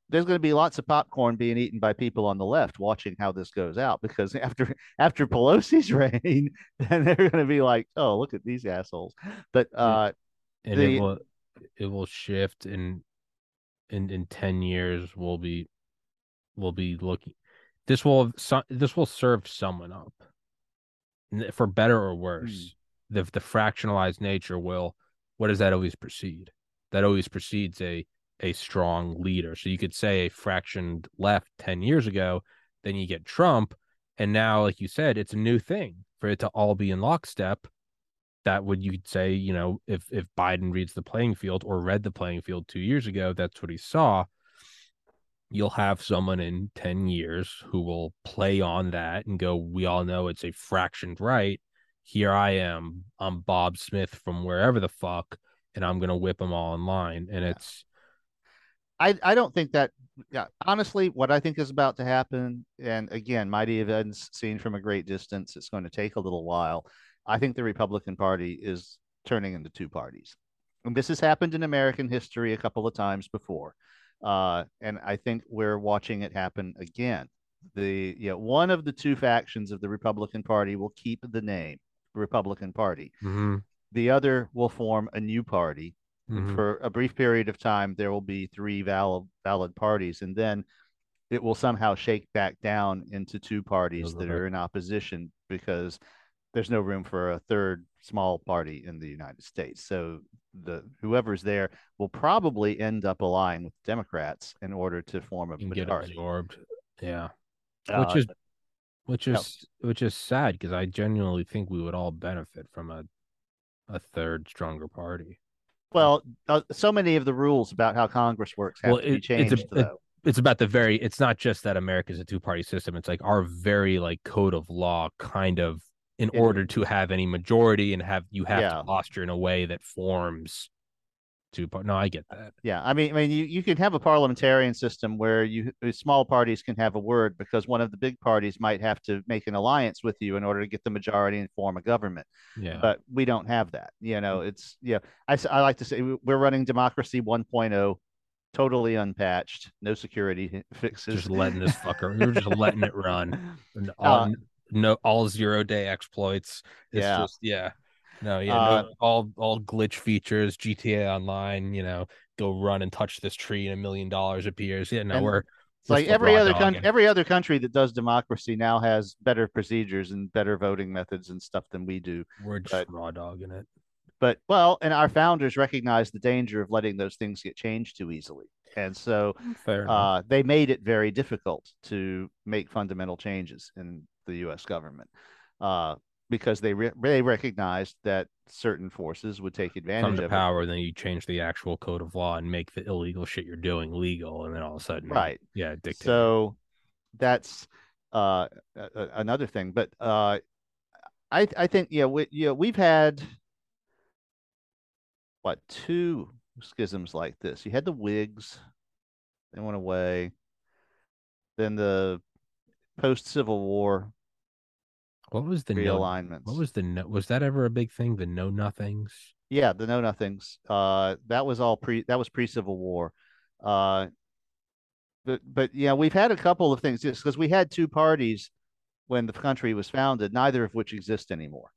there's going to be lots of popcorn being eaten by people on the left watching how this goes out because after after Pelosi's reign, then they're going to be like, oh, look at these assholes. But uh,
and
the-
it will it will shift and in in 10 years we'll be we'll be looking this will this will serve someone up. For better or worse the the fractionalized nature will what does that always precede? That always precedes a a strong leader. So you could say a fractioned left 10 years ago then you get trump and now like you said it's a new thing for it to all be in lockstep. That would you could say you know if if biden reads the playing field or read the playing field two years ago that's what he saw. You'll have someone in 10 years who will play on that and go we all know it's a fractioned right. Here i am. I'm bob smith from wherever the fuck and i'm gonna whip them all in line. And it's
I, I don't think that yeah honestly what i think is about to happen and again mighty events seen from a great distance it's going to take a little while i think the republican party is turning into two parties. And this has happened in american history a couple of times before uh, and i think we're watching it happen again. The you know, one of the two factions of the republican party will keep the name republican party.
Mhm,
the other will form a new party
mhm.
for a brief period of time there will be three valid valid parties and then it will somehow shake back down into two parties that
Right.
are in opposition because there's no room for a third small party in the United States. So the whoever's there will probably end up aligning with Democrats in order to form a majority.
absorbed yeah
Uh,
which is which
no.
is which is sad because I genuinely think we would all benefit from a a third stronger party.
Well, uh, so many of the rules about how Congress works have
Well,
to be
it- it's a-
changed
it-. It's about the very. It's not just that America's a two party system. It's like our very like code of law kind of in
It-
order to have any majority and have you have
Yeah.
to posture in a way that forms two part. No, I get that.
Yeah, I mean, I mean, you, you can have a parliamentarian system where you uh, small parties can have a word because one of the big parties might have to make an alliance with you in order to get the majority and form a government.
Yeah.
But we don't have that. You know, it's yeah. I I like to say we- we're running democracy 1.0, totally unpatched, no security fixes.
just letting this fucker. we are just letting it run. And
Uh,
all, no all zero day exploits. It's
Yeah.
just yeah. No, yeah,
Uh,
no, all all glitch features, GTA Online, you know, go run and touch this tree and a million dollars appears. Yeah, no,
And
we're
It's like every other country,
dogging.
every other country that does democracy now has better procedures and better voting methods and stuff than we do.
we're just
but-
raw dogging it.
but well, and our founders recognized the danger of letting those things get changed too easily, and so uh, they made it very difficult to make fundamental changes in the U.S. government uh, because they re- they recognized that certain forces would take
Come
advantage
to
of
power, then you change the actual code of law and make the illegal shit you're doing legal, and then all of a sudden.
Right.
Yeah, dictate.
So that's uh, another thing, but uh, I I think yeah we yeah we've had what two schisms like this. You had the Whigs, they went away. Then the post Civil War
what was the no, what was the no, was that ever a big thing? The know nothings.
yeah the Know Nothings. Uh, that was all pre that was pre Civil War. Uh, but but yeah, we've had a couple of things just because we had two parties when the country was founded, neither of which exist anymore.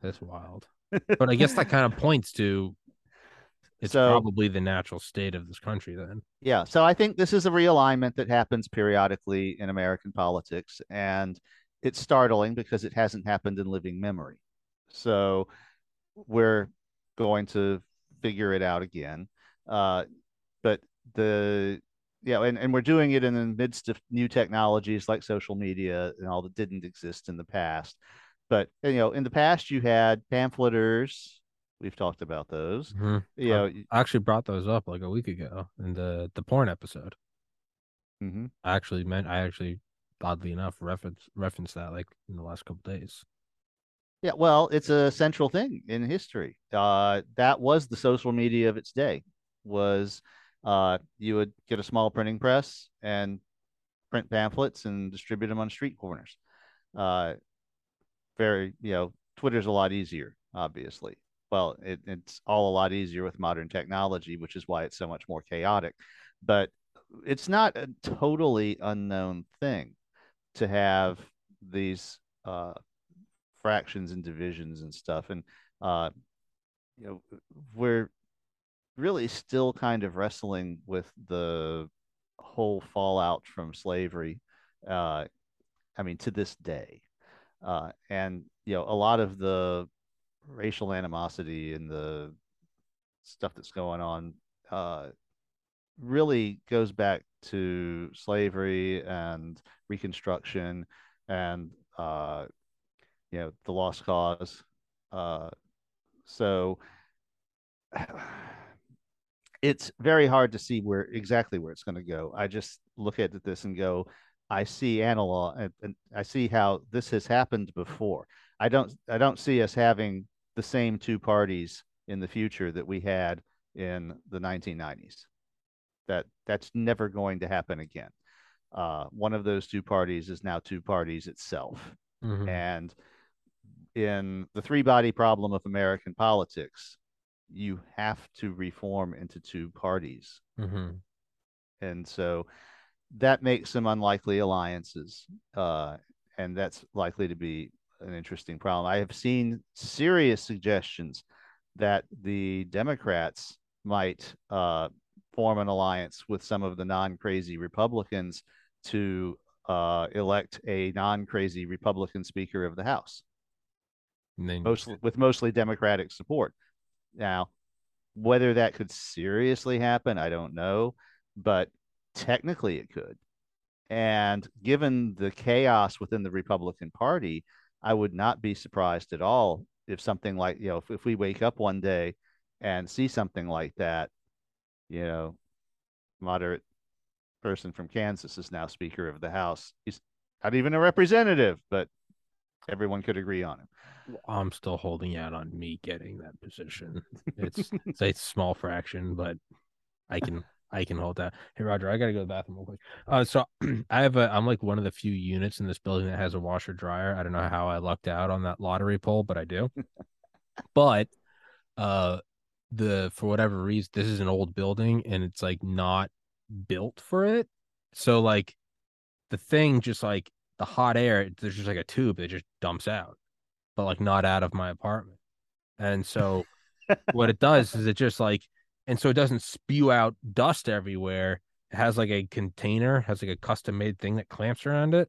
That's wild. But I guess that kind of points to it's
So-
probably the natural state of this country then.
Yeah, so I think this is a realignment that happens periodically in American politics, and it's startling because it hasn't happened in living memory. So we're going to figure it out again. Uh, but the yeah, and, and we're doing it in the midst of new technologies like social media and all that didn't exist in the past. But you know, in the past you had pamphleters. We've talked about those.
Mhm.
You know,
I actually brought those up like a week ago in the the porn episode.
mhm.
I actually meant I actually oddly enough reference referenced that like in the last couple days.
Yeah, well, it's a central thing in history. Uh, that was the social media of its day. Was uh, you would get a small printing press and print pamphlets and distribute them on street corners. Uh, very, you know, Twitter's a lot easier, obviously. Well, it, it's all a lot easier with modern technology, which is why it's so much more chaotic. But it's not a totally unknown thing to have these uh, fractions and divisions and stuff. And, uh, you know, we're really still kind of wrestling with the whole fallout from slavery. Uh, I mean, to this day. Uh, and, you know, a lot of the racial animosity and the stuff that's going on uh, really goes back to slavery and Reconstruction and uh, you know the lost cause. Uh, so it's very hard to see where exactly where it's going to go. I just look at this and go, I see analog, and, and I see how this has happened before. I don't, I don't see us having the same two parties in the future that we had in the 1990s. That that's never going to happen again. Uh, one of those two parties is now two parties itself, mm-hmm. and in the three body problem of American politics, you have to reform into two parties. Mm-hmm. And so that makes some unlikely alliances. Uh, and that's likely to be an interesting problem. I have seen serious suggestions that the Democrats might uh, form an alliance with some of the non crazy Republicans to uh, elect a non crazy Republican Speaker of the House mostly with mostly Democratic support. Now, whether that could seriously happen, I don't know, but technically it could. And given the chaos within the Republican Party, I would not be surprised at all if something like, you know, if, if we wake up one day and see something like that, you know, moderate person from Kansas is now Speaker of the House. He's not even a representative, but everyone could agree on him.
I'm still holding out on me getting that position. It's it's a small fraction, but I can I can hold that. Hey Roger, I gotta go to the bathroom real quick. Uh, so I have a I'm like one of the few units in this building that has a washer dryer. I don't know how I lucked out on that lottery poll, but I do. but uh, the for whatever reason, this is an old building and it's like not built for it. So like the thing just like the hot air, there's just like a tube that just dumps out but like not out of my apartment. And so what it does is it just like, and so it doesn't spew out dust everywhere. It has like a container, has like a custom made thing that clamps around it.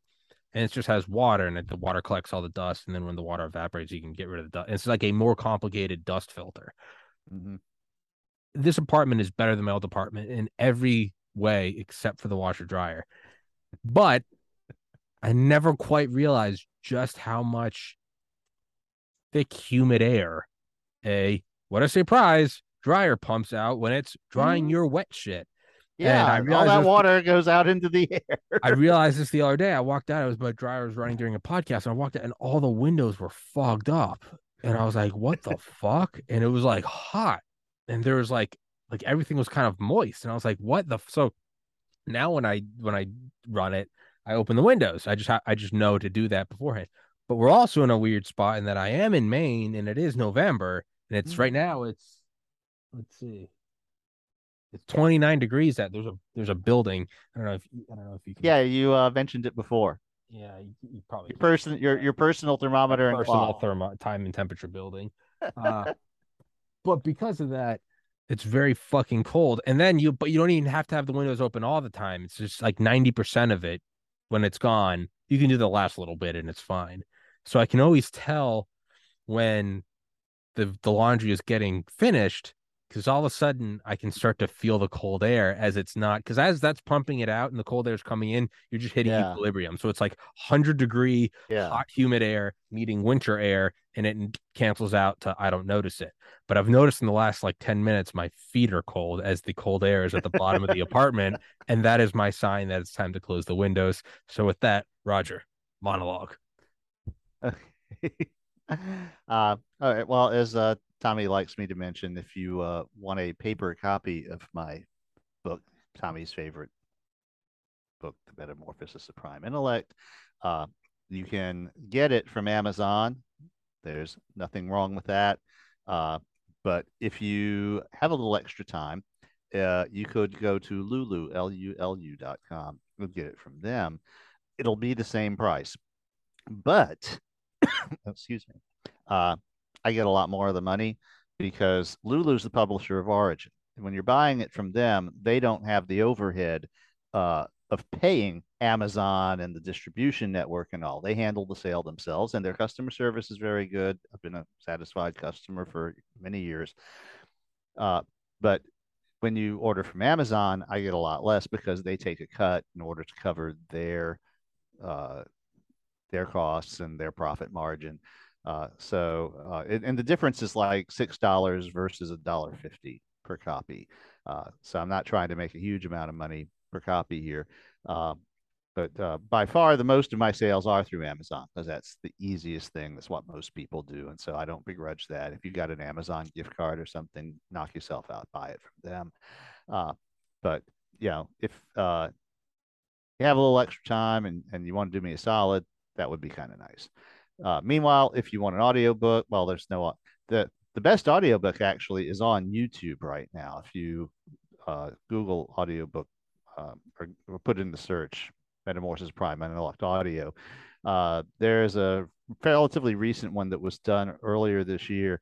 And it just has water and it, the water collects all the dust. And then when the water evaporates, you can get rid of the dust. And it's like a more complicated dust filter. Mm-hmm. This apartment is better than my old apartment in every way except for the washer dryer. But I never quite realized just how much thick, humid air. A what a surprise! Dryer pumps out when it's drying mm-hmm. your wet shit.
Yeah, all that water goes out into the air.
I realized this the other day. I walked out. It was my dryer was running during a podcast, and I walked out, and all the windows were fogged up. And I was like, "What the fuck?" And it was like hot, and there was like like everything was kind of moist, and I was like, "What the?" F-? So now when I when I run it, I open the windows. I just ha- I just know to do that beforehand. But we're also in a weird spot in that I am in Maine and it is November and it's mm-hmm. right now it's let's see. It's 29 degrees that there's a there's a building. I don't know if I don't know if you can
Yeah, you uh, mentioned it before.
Yeah, you, you probably
your person your your personal thermometer and
personal thermo time and temperature building. Uh, but because of that, it's very fucking cold. And then you but you don't even have to have the windows open all the time. It's just like 90% of it when it's gone. You can do the last little bit and it's fine. So I can always tell when the the laundry is getting finished because all of a sudden I can start to feel the cold air as it's not because as that's pumping it out and the cold air is coming in, you're just hitting yeah. equilibrium. So it's like 100 degree yeah. hot, humid air meeting winter air, and it cancels out to I don't notice it. But I've noticed in the last like 10 minutes, my feet are cold as the cold air is at the bottom of the apartment. And that is my sign that it's time to close the windows. So with that, Roger, monologue. Okay.
uh, all right. Well, as uh, Tommy likes me to mention, if you uh, want a paper copy of my book, Tommy's favorite book, The Metamorphosis of Prime Intellect, uh, you can get it from Amazon. There's nothing wrong with that. Uh, but if you have a little extra time uh, you could go to Lulu, L U L U dot com, and get it from them. It'll be the same price. But, excuse me, uh, I get a lot more of the money because Lulu's the publisher of Origin. When you're buying it from them, they don't have the overhead uh, of paying Amazon and the distribution network and all. They handle the sale themselves, and their customer service is very good. I've been a satisfied customer for many years. Uh, but when you order from Amazon, I get a lot less because they take a cut in order to cover their uh, their costs and their profit margin. Uh, so, uh, and, and, the difference is like six dollars versus a dollar fifty per copy. Uh, so I'm not trying to make a huge amount of money per copy here, um, but uh, by far the most of my sales are through Amazon because that's the easiest thing. That's what most people do, and so I don't begrudge that. If you got an Amazon gift card or something, knock yourself out, buy it from them. Uh, but you know, if uh, you have a little extra time and and you want to do me a solid, that would be kind of nice. Uh, meanwhile, if you want an audiobook, well, there's no the the best audiobook actually is on YouTube right now. If you uh, Google audiobook uh, or, or, put in the search Metamorphosis Prime Unlocked Audio, uh, there's a relatively recent one that was done earlier this year,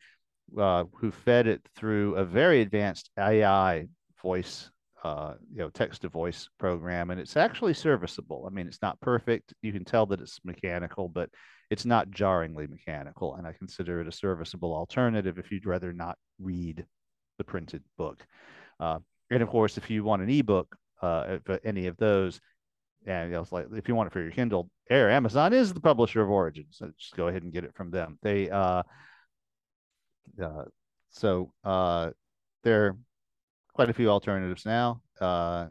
uh, who fed it through a very advanced AI voice uh, you know text to voice program and it's actually serviceable. I mean it's not perfect. You can tell that it's mechanical but it's not jarringly mechanical and i consider it a serviceable alternative if you'd rather not read the printed book. Uh, and of course if you want an ebook uh, any of those and you know, like if you want it for your kindle air amazon is the publisher of origin so just go ahead and get it from them. They uh, uh so uh they're quite a few alternatives now. Uh,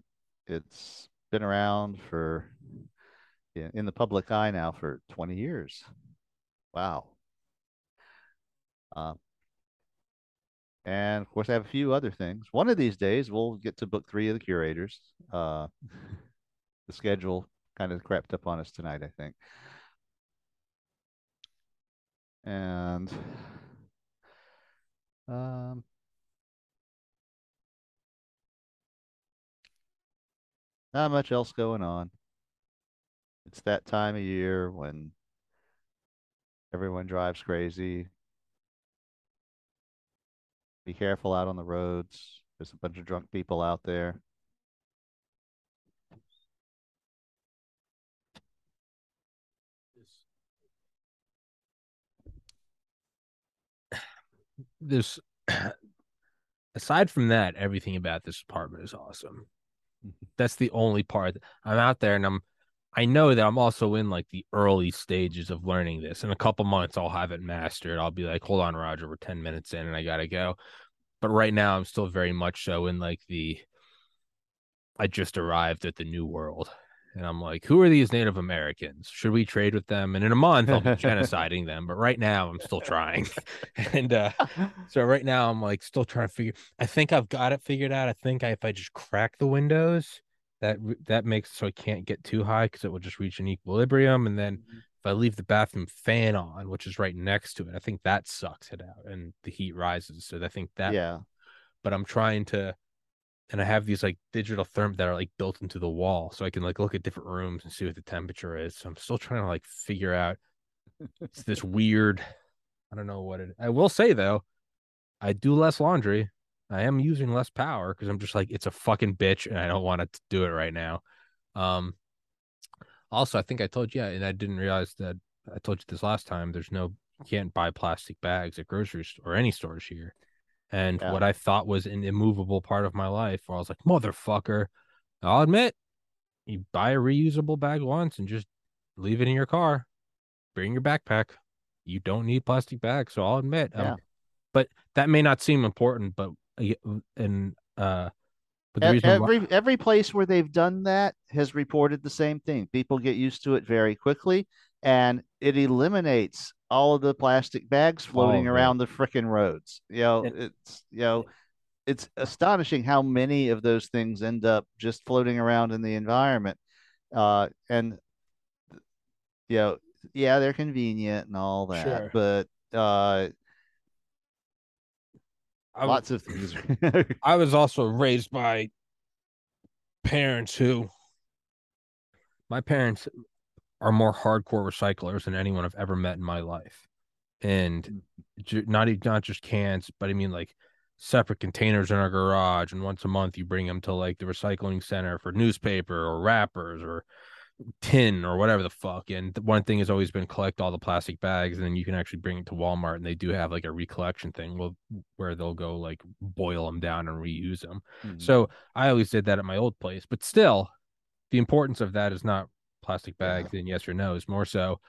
it's been around for in the public eye now for 20 years. Wow. Uh, and of course, I have a few other things. One of these days, we'll get to book three of the curators. Uh, the schedule kind of crept up on us tonight, I think. And um, Not much else going on. It's that time of year when everyone drives crazy. Be careful out on the roads. There's a bunch of drunk people out there.
This, aside from that, everything about this apartment is awesome. That's the only part. I'm out there and I'm I know that I'm also in like the early stages of learning this. In a couple months, I'll have it mastered. I'll be like, hold on, Roger, we're 10 minutes in and I gotta go. But right now, I'm still very much so in like the I just arrived at the new world. And I'm like, who are these Native Americans? Should we trade with them? And in a month, I'll be genociding them. But right now, I'm still trying. and uh, so right now, I'm like still trying to figure. I think I've got it figured out. I think I, if I just crack the windows, that that makes so I can't get too high because it will just reach an equilibrium. And then mm-hmm. if I leave the bathroom fan on, which is right next to it, I think that sucks it out and the heat rises. So I think that.
Yeah.
But I'm trying to and I have these like digital therm that are like built into the wall, so I can like look at different rooms and see what the temperature is. So I'm still trying to like figure out. it's this weird. I don't know what it. I will say though, I do less laundry. I am using less power because I'm just like it's a fucking bitch, and I don't want to do it right now. Um. Also, I think I told you, and I didn't realize that I told you this last time. There's no you can't buy plastic bags at groceries or any stores here. And yeah. what I thought was an immovable part of my life, where I was like, motherfucker, I'll admit, you buy a reusable bag once and just leave it in your car, bring your backpack. You don't need plastic bags. So I'll admit, yeah. um, but that may not seem important, but, and, uh,
but every why- every place where they've done that has reported the same thing. People get used to it very quickly, and it eliminates all of the plastic bags floating oh, around the freaking roads. You know, it's you know, it's astonishing how many of those things end up just floating around in the environment. Uh, and you know, yeah, they're convenient and all that, sure. but uh,
I,
Lots of things.
I was also raised by parents who my parents are more hardcore recyclers than anyone I've ever met in my life. And not e- not just cans, but I mean like separate containers in our garage and once a month you bring them to like the recycling center for newspaper or wrappers or tin or whatever the fuck and one thing has always been collect all the plastic bags and then you can actually bring it to Walmart and they do have like a recollection thing well, where they'll go like boil them down and reuse them
Mhm.
so I always did that at my old place, but still, the importance of that is not plastic bags and yes or no. Is more so,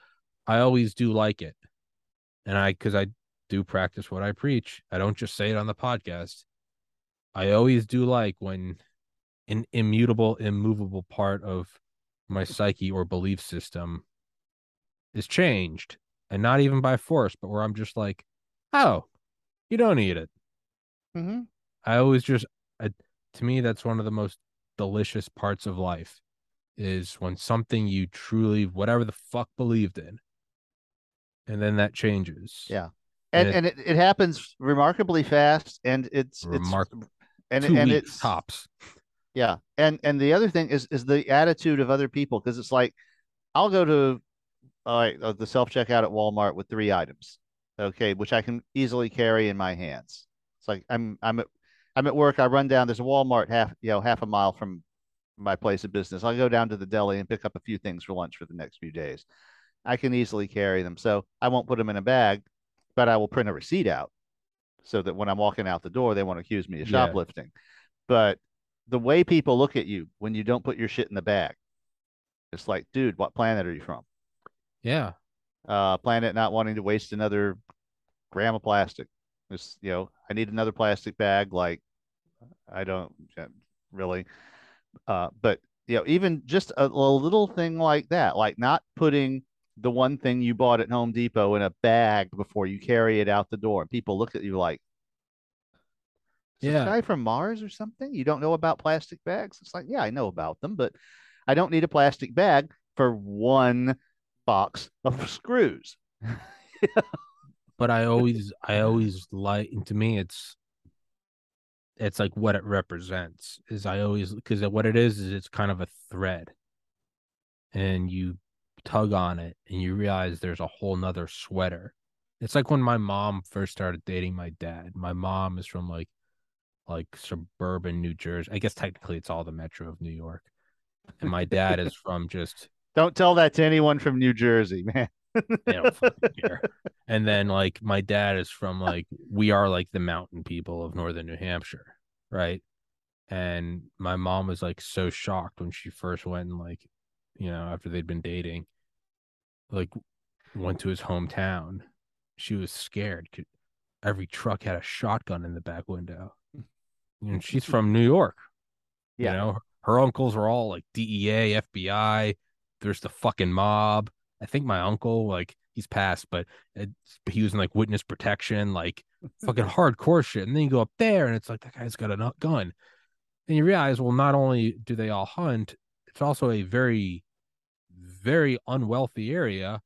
I always do like it, and I because I do practice what I preach. I don't just say it on the podcast. I always do like when an immutable, immovable part of my psyche or belief system is changed, and not even by force, but where I'm just like, oh, you don't need it.
Mm-hmm.
I always just, I, to me, that's one of the most delicious parts of life is when something you truly, whatever the fuck believed in, and then that changes.
Yeah.
And
and
it-
and it, it happens remarkably fast and it's
Remark-
it's and
Two
and it's
tops.
yeah and and the other thing is is the attitude of other people because it's like i'll go to all right uh, the self checkout at walmart with three items okay which i can easily carry in my hands it's like i'm i'm at i'm at work i run down there's a walmart half you know half a mile from my place of business. I'll go down to the deli and pick up a few things for lunch for the next few days. I can easily carry them so i won't put them in a bag but i will print a receipt out so that when i'm walking out the door they won't accuse me of
Yeah.
shoplifting. But the way people look at you when you don't put your shit in the bag it's like dude what planet are you from?
Yeah.
uh planet not wanting to waste another gram of plastic. It's you know i need another plastic bag like i don't really uh but you know even just a, a little thing like that like not putting the one thing you bought at home depot in a bag before you carry it out the door and people look at you like
Yeah.
guy from mars or something? You don't know about plastic bags? It's like yeah i know about them but i don't need a plastic bag for one box of screws.
But I always, I always like, to me, it's, it's like what it represents is I always, because what it is, is it's kind of a thread and you tug on it and you realize there's a whole nother sweater. It's like when my mom first started dating my dad. My mom is from like like suburban New Jersey. I guess technically it's all the metro of New York. And my dad is from just
Don't tell that to anyone from New Jersey, man.
They don't care. And then like my dad is from like we are like the mountain people of northern New Hampshire, right? And my mom was like so shocked when she first went and like, you know, after they'd been dating, like went to his hometown. She was scared. Every truck had a shotgun in the back window. And she's from New York.
Yeah.
You know, her uncles were all like DEA, FBI. There's the fucking mob. I think my uncle, like, he's passed, but he was in like witness protection, like fucking hardcore shit. And then you go up there and it's like, that guy's got a gun. And you realize, well, not only do they all hunt, it's also a very, very unwealthy area.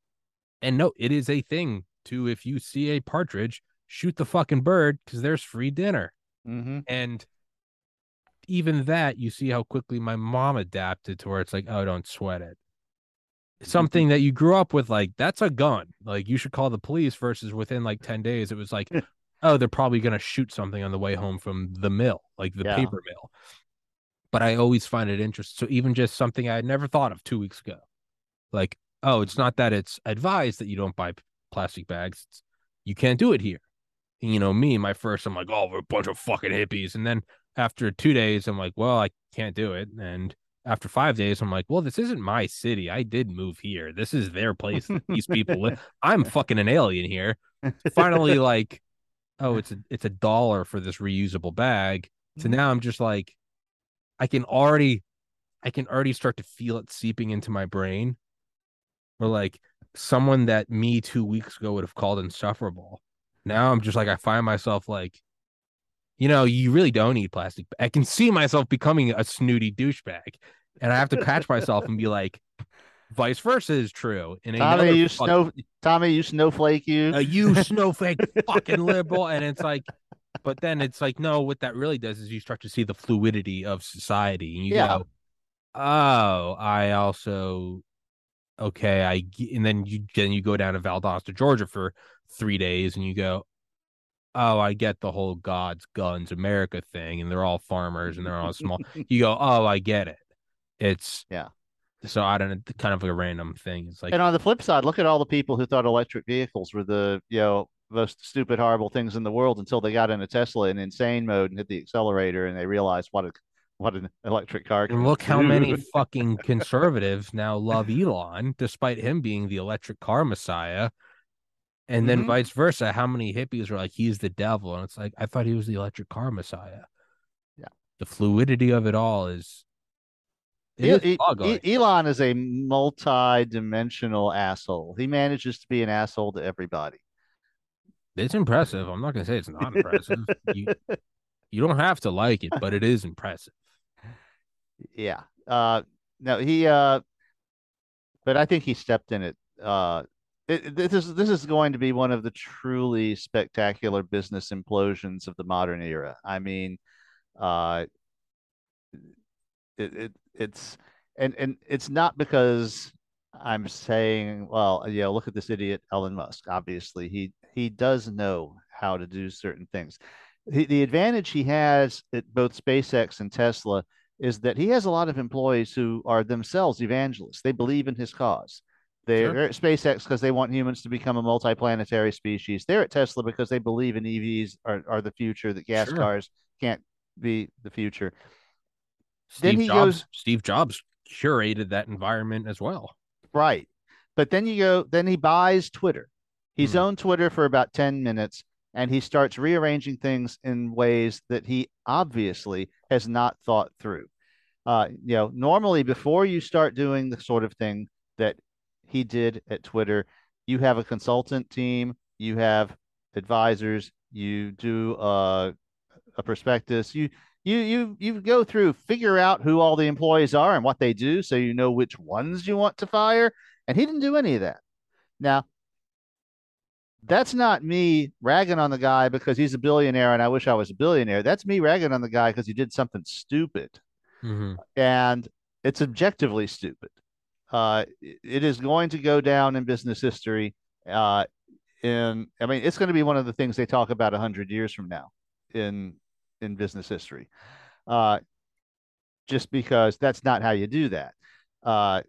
And no, it is a thing to, if you see a partridge, shoot the fucking bird because there's free dinner.
Mm-hmm.
And even that, you see how quickly my mom adapted to where it's like, oh, don't sweat it. Mm-hmm. Something that you grew up with, like, that's a gun. Like, you should call the police versus within like 10 days, it was like, oh, they're probably going to shoot something on the way home from the mill, like the
Yeah.
paper mill. But I always find it interesting. So, even just something I had never thought of two weeks ago, like, oh, it's not that it's advised that you don't buy plastic bags, it's, you can't do it here you know, me, my first, I'm like, oh, we're a bunch of fucking hippies. And then after two days, I'm like, well, I can't do it. And after five days, I'm like, well, this isn't my city. I did move here. This is their place. These people live. I'm fucking an alien here. Finally, like, oh, it's a it's a dollar for this reusable bag. So mm-hmm. now I'm just like, I can already, I can already start to feel it seeping into my brain. Or like someone that me two weeks ago would have called insufferable now I'm just like I find myself like, you know, you really don't need plastic. I can see myself becoming a snooty douchebag, and I have to catch myself and be like, vice versa is true. And
Tommy, you
fuck-
snow Tommy, you snowflake you.
uh, you snowflake fucking liberal, and it's like, but then it's like no, what that really does is you start to see the fluidity of society, and you
Yeah.
go, oh, I also okay, I, and then you then you go down to Valdosta, Georgia for three days, and you go, oh, I get the whole God's guns America thing, and they're all farmers and they're all small. you go, oh, I get it. It's
Yeah.
So I don't know, kind of a random thing. It's like
and on the flip side, look at all the people who thought electric vehicles were the you know most stupid, horrible things in the world until they got in a Tesla in insane mode and hit the accelerator and they realized what a what an electric car can
And look how many fucking conservatives now love Elon, despite him being the electric car messiah. And then
Mhm.
vice versa, how many hippies are like, he's the devil? And it's like, I thought he was the electric car messiah.
Yeah.
The fluidity of it all is. It
E-
is
E-
boggling.
E- Elon is a multi-dimensional asshole. He manages to be an asshole to everybody.
It's impressive. I'm not going to say it's not impressive. you, you don't have to like it, but it is impressive.
Yeah. Uh no, he uh but I think he stepped in it. Uh it, this is this is going to be one of the truly spectacular business implosions of the modern era. I mean, uh it, it it's and and it's not because I'm saying, well, you know, look at this idiot Elon Musk. Obviously, he he does know how to do certain things. The, the advantage he has at both SpaceX and Tesla is that he has a lot of employees who are themselves evangelists. They believe in his cause. They're
Sure.
at SpaceX because they want humans to become a multiplanetary species. They're at Tesla because they believe in EVs are, are the future, that gas
Sure.
cars can't be the future. Then
Steve
he
Jobs,
goes-
Steve Jobs curated that environment as well.
Right. But then you go, then he buys Twitter. He's
Hmm.
owned Twitter for about 10 minutes and he starts rearranging things in ways that he obviously has not thought through. Uh, you know, normally before you start doing the sort of thing that he did at Twitter, you have a consultant team, you have advisors, you do uh, a prospectus, you you you you go through, figure out who all the employees are and what they do, so you know which ones you want to fire. And he didn't do any of that. Now, that's not me ragging on the guy because he's a billionaire and I wish I was a billionaire. That's me ragging on the guy because he did something stupid
Mhm.
and it's objectively stupid. Uh, it- is going to go down in business history. Uh, in I mean, it's going to be one of the things they talk about a hundred years from now in in business history. Uh, just because that's not how you do that. Uh,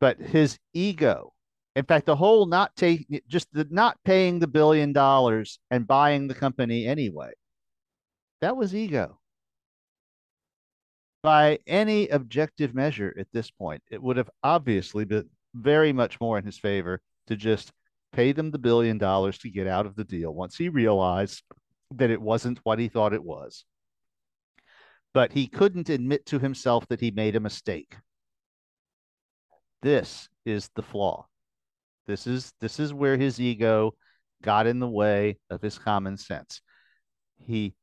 but his ego, in fact, the whole not taking just the not paying the billion dollars and buying the company anyway, that was ego by any objective measure at this point, it would have obviously been very much more in his favor to just pay them the billion dollars to get out of the deal once he realized that it wasn't what he thought it was. But he couldn't admit to himself that he made a mistake. This is the flaw. This is this is where his ego got in the way of his common sense. He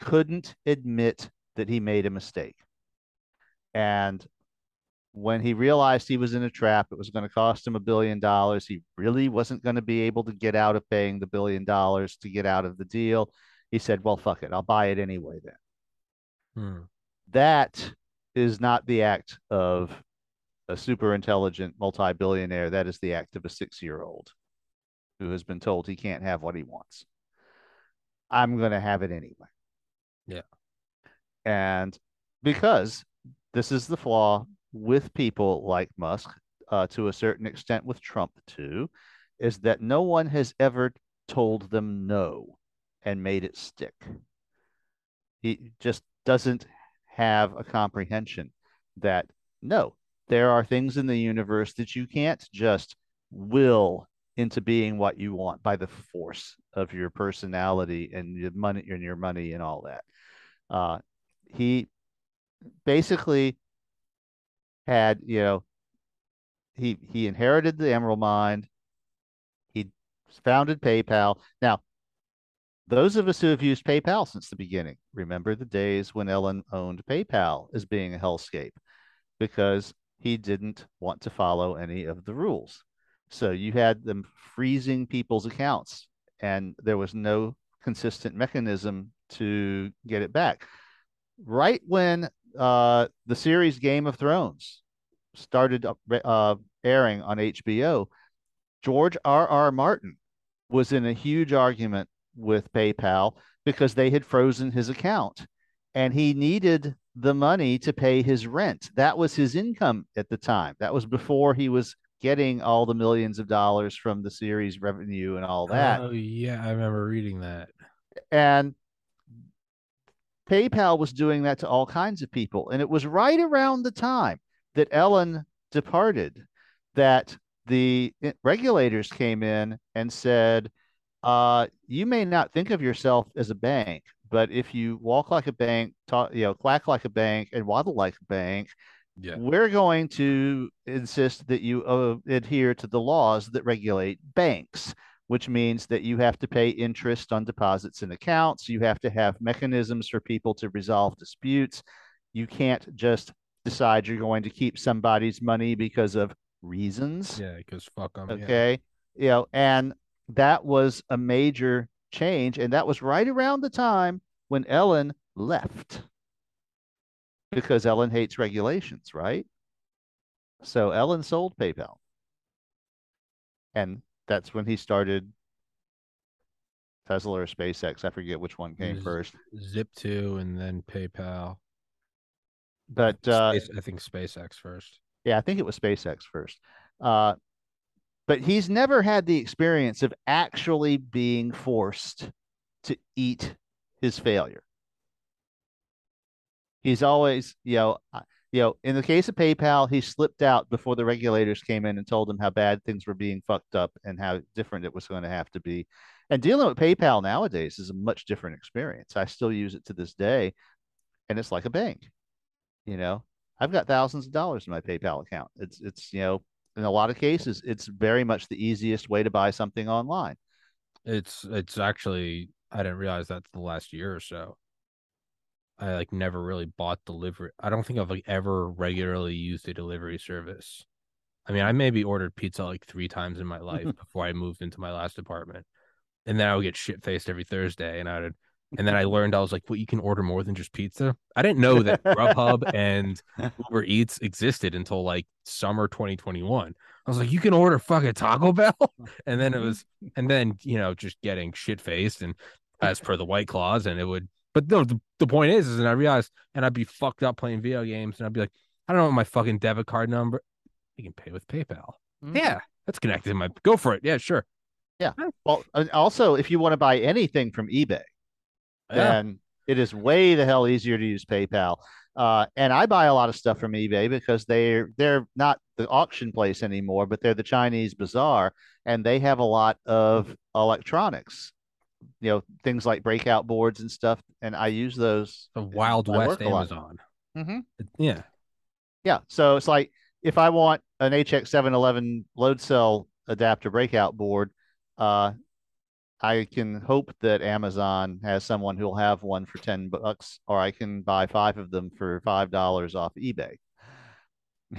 couldn't admit that he made a mistake. And when he realized he was in a trap, it was going to cost him a billion dollars. He really wasn't going to be able to get out of paying the billion dollars to get out of the deal. He said, Well, fuck it. I'll buy it anyway then.
Hmm.
That is not the act of a super intelligent multi billionaire. That is the act of a six year old who has been told he can't have what he wants. I'm going to have it anyway.
Yeah.
And because this is the flaw with people like Musk, uh, to a certain extent with Trump too, is that no one has ever told them no and made it stick. He just doesn't have a comprehension that no, there are things in the universe that you can't just will into being what you want by the force of your personality and your money and your money and all that. Uh, he basically had, you know, he he inherited the Emerald Mine. He founded PayPal. Now, those of us who have used PayPal since the beginning remember the days when Elon owned PayPal as being a hellscape because he didn't want to follow any of the rules. So you had them freezing people's accounts, and there was no consistent mechanism to get it back. Right when uh, the series Game of Thrones started uh, airing on HBO, George R. R. Martin was in a huge argument with PayPal because they had frozen his account and he needed the money to pay his rent. That was his income at the time. That was before he was getting all the millions of dollars from the series revenue and all that.
Oh yeah, I remember reading that.
And PayPal was doing that to all kinds of people. And it was right around the time that Elon departed that the regulators came in and said, uh, you may not think of yourself as a bank, but if you walk like a bank, talk, you know, quack like a bank, and waddle like a bank, yeah. we're going to insist that you uh, adhere to the laws that regulate banks which means that you have to pay interest on deposits and accounts. You have to have mechanisms for people to resolve disputes. You can't just decide you're going to keep somebody's money because of reasons.
Yeah, because fuck them.
Okay. Yeah. You know, and that was a major change. And that was right around the time when Elon left because Elon hates regulations, right? So Elon sold PayPal. And that's when he started Tesla or SpaceX. I forget which one came first.
Zip2 and then PayPal.
But uh,
I think SpaceX first.
Yeah, I think it was SpaceX first. Uh, but he's never had the experience of actually being forced to eat his failure. He's always, you know, you know, in the case of PayPal, he slipped out before the regulators came in and told him how bad things were being fucked up and how different it was going to have to be. And dealing with PayPal nowadays is a much different experience. I still use it to this day, and it's like a bank. You know, I've got thousands of dollars in my PayPal account. It's it's you know, in a lot of cases, it's very much the easiest way to buy something online.
It's it's actually I didn't realize that the last year or so. I like never really bought delivery. I don't think I've like ever regularly used a delivery service. I mean, I maybe ordered pizza like three times in my life before I moved into my last apartment, and then I would get shit faced every Thursday, and I would. And then I learned I was like, well, you can order more than just pizza. I didn't know that Grubhub and Uber Eats existed until like summer 2021. I was like, you can order fucking Taco Bell. And then it was, and then, you know, just getting shit faced and as per the White Claws, and it would but no, the, the point is, is, and I realized, and I'd be fucked up playing video games, and I'd be like, I don't know my fucking debit card number. You can pay with PayPal. Mm-hmm. Yeah, that's connected my. Go for it. Yeah, sure.
Yeah. Well, also, if you want to buy anything from eBay, yeah. then it is way the hell easier to use PayPal. Uh, and I buy a lot of stuff from eBay because they're they're not the auction place anymore, but they're the Chinese bazaar, and they have a lot of electronics you know things like breakout boards and stuff, and I use those.
The Wild West Amazon.
Mm-hmm.
Yeah,
yeah. So it's like if I want an HX711 load cell adapter breakout board, uh, I can hope that Amazon has someone who'll have one for ten bucks, or I can buy five of them for five dollars off eBay.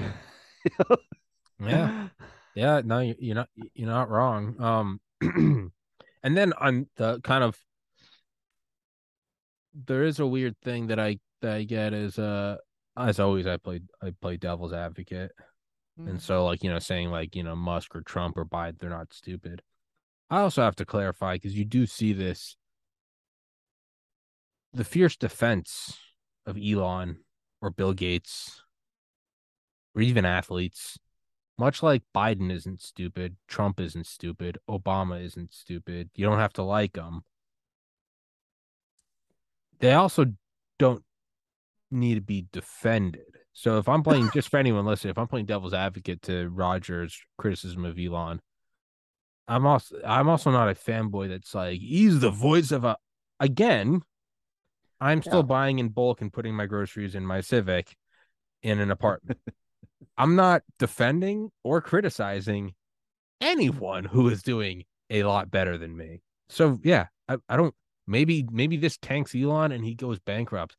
yeah, yeah. No, you're not. You're not wrong. Um. And then on the kind of there is a weird thing that I that I get is uh as always I play I play devil's advocate. Mm. And so like, you know, saying like, you know, Musk or Trump or Biden, they're not stupid. I also have to clarify because you do see this the fierce defense of Elon or Bill Gates or even athletes much like Biden isn't stupid, Trump isn't stupid, Obama isn't stupid. You don't have to like them. They also don't need to be defended. So if I'm playing just for anyone listening, if I'm playing devil's advocate to Roger's criticism of Elon, I'm also I'm also not a fanboy that's like he's the voice of a again. I'm still yeah. buying in bulk and putting my groceries in my Civic in an apartment. I'm not defending or criticizing anyone who is doing a lot better than me. So yeah, I, I don't maybe maybe this tanks Elon and he goes bankrupt.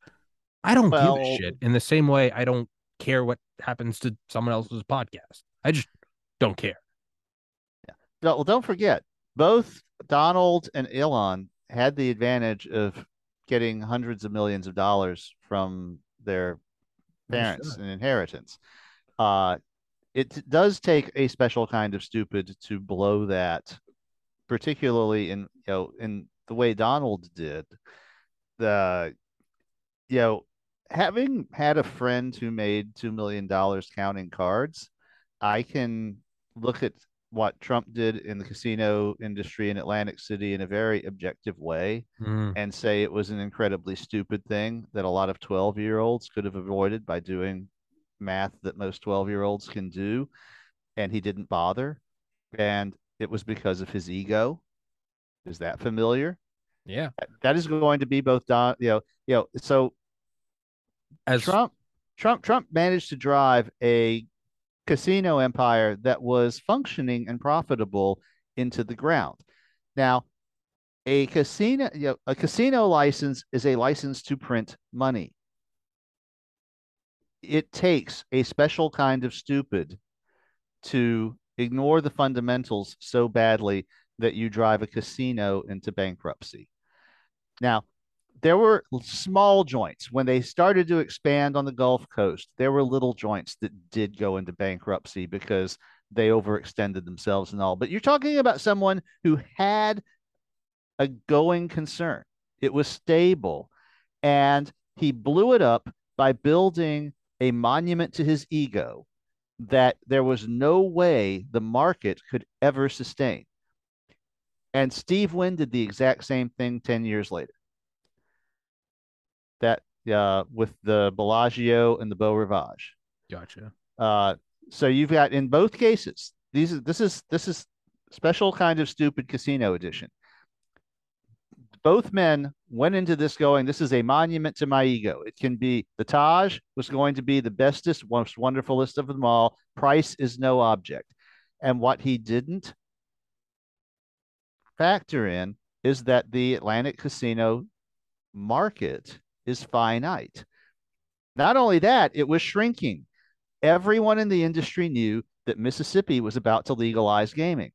I don't well, give a shit. In the same way, I don't care what happens to someone else's podcast. I just don't care.
Well, don't forget, both Donald and Elon had the advantage of getting hundreds of millions of dollars from their parents
Sure.
in inheritance. Uh, it does take a special kind of stupid to blow that, particularly in you know in the way Donald did. The you know having had a friend who made two million dollars counting cards, I can look at what Trump did in the casino industry in Atlantic City in a very objective way
Mm,
and say it was an incredibly stupid thing that a lot of 12 year olds could have avoided by doing math that most 12 year olds can do. And he didn't bother. And it was because of his ego. Is that familiar?
yeah.
That is going to be both Don, you know, you know, so
As
Trump, Trump, Trump managed to drive a casino empire that was functioning and profitable into the ground. Now, a casino, you know, a casino license is a license to print money. It takes a special kind of stupid to ignore the fundamentals so badly that you drive a casino into bankruptcy. Now, there were small joints when they started to expand on the Gulf Coast. There were little joints that did go into bankruptcy because they overextended themselves and all. But you're talking about someone who had a going concern. It was stable, and he blew it up by building a monument to his ego that there was no way the market could ever sustain. And Steve Wynn did the exact same thing 10 years later that uh, with the Bellagio and the Beau Rivage.
gotcha.
Uh, so you've got in both cases these this is this is special kind of stupid casino edition. Both men went into this going, this is a monument to my ego. It can be the Taj was going to be the bestest, most wonderfulest of them all. Price is no object. And what he didn't factor in is that the Atlantic casino market is finite. Not only that, it was shrinking. Everyone in the industry knew that Mississippi was about to legalize gaming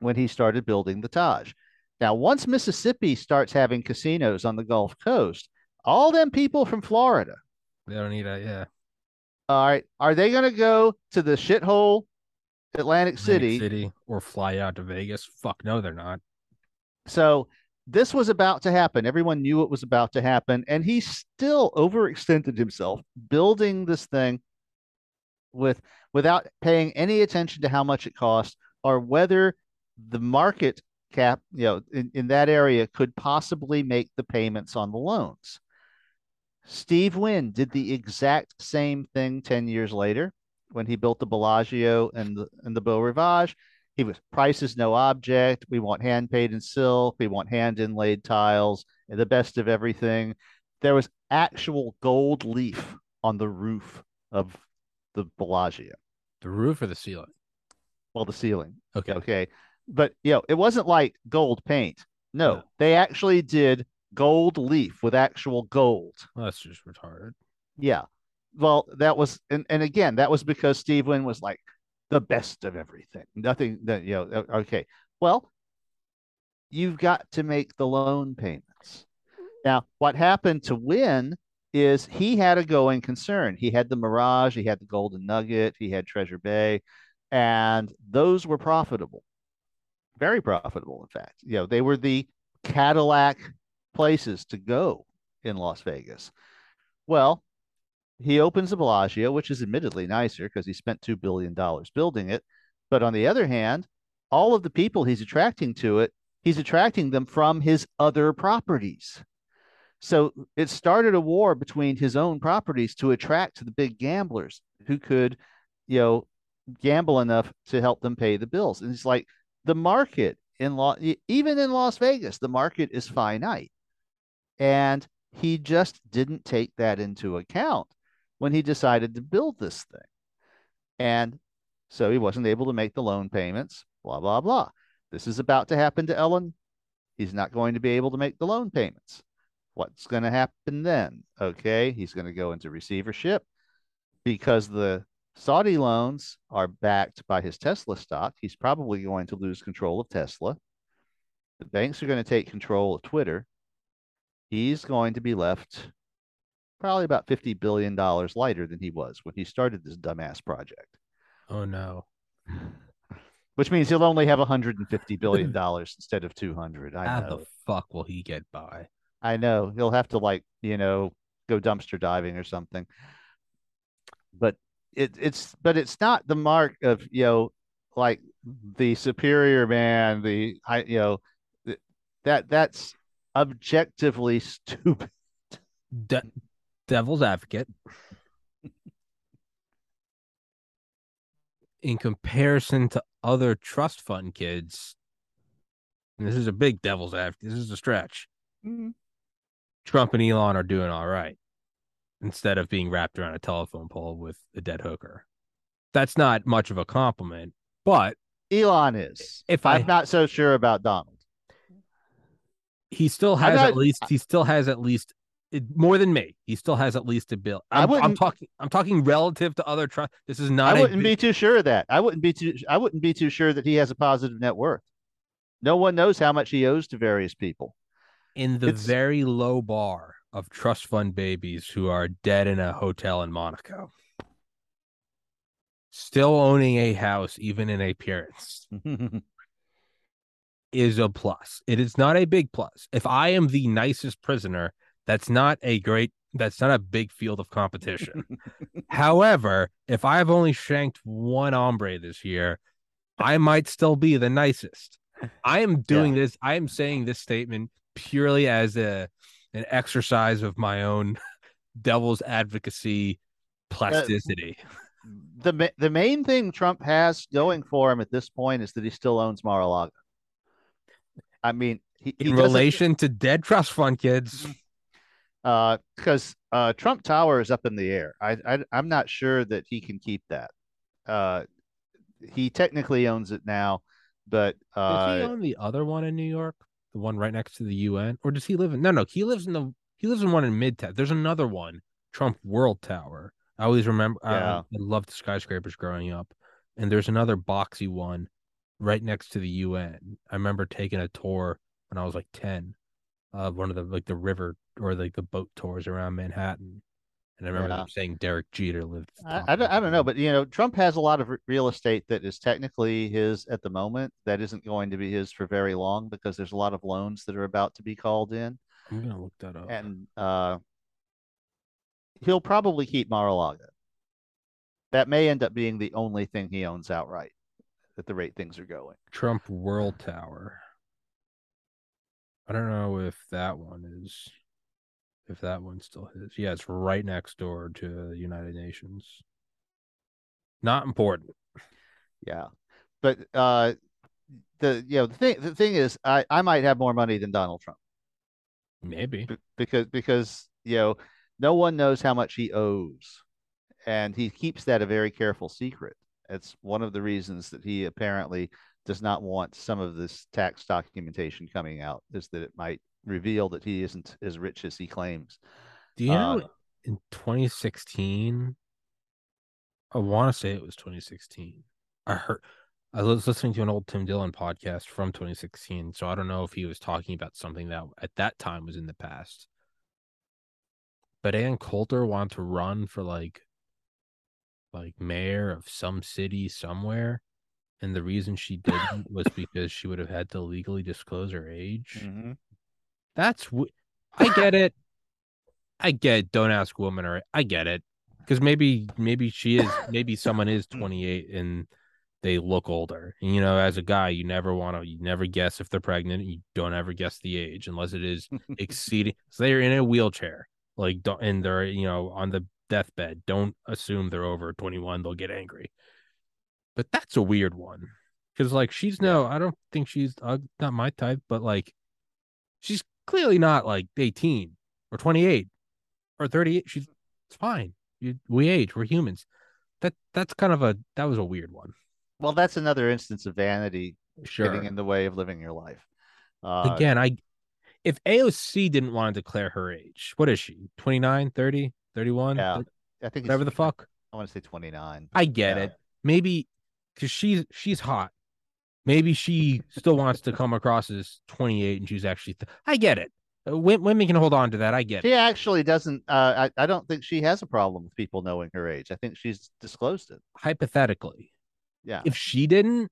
when he started building the Taj. Now, once Mississippi starts having casinos on the Gulf Coast, all them people from Florida,
They don't need a yeah.
all right, are they going to go to the shithole Atlantic
Atlantic
City?
City or fly out to Vegas. Fuck no, they're not.
So this was about to happen. Everyone knew it was about to happen, and he still overextended himself building this thing with without paying any attention to how much it cost or whether the market cap, you know, in, in that area could possibly make the payments on the loans. Steve Wynn did the exact same thing 10 years later when he built the Bellagio and the, and the Beau Rivage. He was price is no object. We want hand paid in silk. We want hand inlaid tiles and the best of everything. There was actual gold leaf on the roof of the Bellagio.
The roof or the ceiling.
Well, the ceiling.
Okay.
Okay. But you know, it wasn't like gold paint. No,
No.
they actually did gold leaf with actual gold.
Well, that's just retarded.
Yeah. Well, that was and, and again, that was because Steve Wynn was like the best of everything. Nothing that you know, okay. Well, you've got to make the loan payments. Now, what happened to Wynn is he had a going concern. He had the Mirage, he had the Golden Nugget, he had Treasure Bay, and those were profitable. Very profitable, in fact. You know, they were the Cadillac places to go in Las Vegas. Well, he opens the Bellagio, which is admittedly nicer because he spent $2 billion building it. But on the other hand, all of the people he's attracting to it, he's attracting them from his other properties. So it started a war between his own properties to attract the big gamblers who could, you know, gamble enough to help them pay the bills. And it's like the market in law, even in Las Vegas, the market is finite. And he just didn't take that into account when he decided to build this thing. And so he wasn't able to make the loan payments, blah, blah, blah. This is about to happen to Elon. He's not going to be able to make the loan payments. What's going to happen then? Okay, he's going to go into receivership because the Saudi loans are backed by his Tesla stock. He's probably going to lose control of Tesla. The banks are going to take control of Twitter. he's going to be left probably about $50 billion lighter than he was when he started this dumbass project.
Oh no.
Which means he'll only have 150 billion dollars instead of 200. I
How
know.
the fuck will he get by?
I know. He'll have to like, you know, go dumpster diving or something. But it, it's but it's not the mark of, you know, like the superior man, the high, you know, that that's objectively stupid.
De- devil's advocate. In comparison to other trust fund kids, and this is a big devil's advocate. This is a stretch. Mm-hmm. Trump and Elon are doing all right instead of being wrapped around a telephone pole with a dead hooker. That's not much of a compliment, but
Elon is.
If I-
I'm not so sure about Donald.
he still has
not-
at least he still has at least it, more than me. He still has at least a bill.
I
I'm, I'm talking. I'm talking relative to other trust. This is not. I
wouldn't
big-
be too sure of that. I wouldn't be too I wouldn't be too sure that he has a positive net worth. No one knows how much he owes to various people.
in the
It's-
very low bar of trust fund babies who are dead in a hotel in Monaco. Still owning a house, even in appearance, is a plus. It is not a big plus. If I am the nicest prisoner, that's not a great, that's not a big field of competition. However, if I've only shanked one hombre this year, I might still be the nicest. I am doing this, I am saying this statement purely as a an exercise of my own devil's advocacy uh, plasticity.
the the main thing Trump has going for him at this point is that he still owns Mar-a-Lago. I mean, he, he
in relation to dead trust fund kids. Mm.
Uh because uh Trump Tower is up in the air. I, I I'm not sure that he can keep that. Uh he technically owns it now, but
Does he
uh
own the other one in New York? The one right next to the UN? Or does he live in no no, he lives in the he lives in one in Midtown. There's another one, Trump World Tower. I always remember I-
Yeah.
I, loved skyscrapers growing up. And there's another boxy one right next to the UN. I remember taking a tour when I was like 10 of one of the like the river or like the boat tours around Manhattan. And I remember
Yeah.
them saying Derek Jeter lived.
I, I, don't, I don't know, but you know, Trump has a lot of real estate that is technically his at the moment. That isn't going to be his for very long because there's a lot of loans that are about to be called in,
I'm gonna look that up.
and uh, he'll probably keep Mar-a-Lago. That may end up being the only thing he owns outright at the rate things are going.
Trump World Tower. I don't know if that one is if that one's still his. Yeah, it's right next door to the United Nations. Not important.
Yeah, but uh, the you know the thing the thing is, I I might have more money than Donald Trump.
Maybe.
b- because because you know no one knows how much he owes and he keeps that a very careful secret it's one of the reasons that he apparently does not want some of this tax documentation coming out is that it might reveal that he isn't as rich as he claims
Do you know
Uh,
in 2016? I want to say it was 2016. I heard I was listening to an old Tim Dillon podcast from 2016, so I don't know if he was talking about something that at that time was in the past. But Ann Coulter wanted to run for like like mayor of some city somewhere, and the reason she didn't was because she would have had to legally disclose her age. That's w- I get it. I get don't ask woman or I get it because maybe maybe she is maybe someone is 28 and they look older. And, you know, as a guy, you never want to you never guess if they're pregnant. You don't ever guess the age unless it is exceeding. So they're in a wheelchair, like don't and they're you know on the deathbed. Don't assume they're over 21. They'll get angry. But that's a weird one because like she's no, I don't think she's uh, not my type, but like she's clearly not like 18 or 28 or 38 she's it's fine. You, we age. We're humans. That that's kind of a that was a weird one.
Well that's another instance of vanity
sure.
getting in the way of living your life. Uh,
again i if aoc didn't want to declare her age what is she 29 30 31
yeah.
thir-
i think it's
whatever the fuck?
I want to say 29
i get
Yeah.
it maybe because she's she's hot maybe she still wants to come across as 28 and she's actually th- i get it Uh, Women can hold on to that. I get it.
She
it.
actually doesn't. Uh, I I don't think she has a problem with people knowing her age. I think she's disclosed it.
Hypothetically,
Yeah.
if she didn't,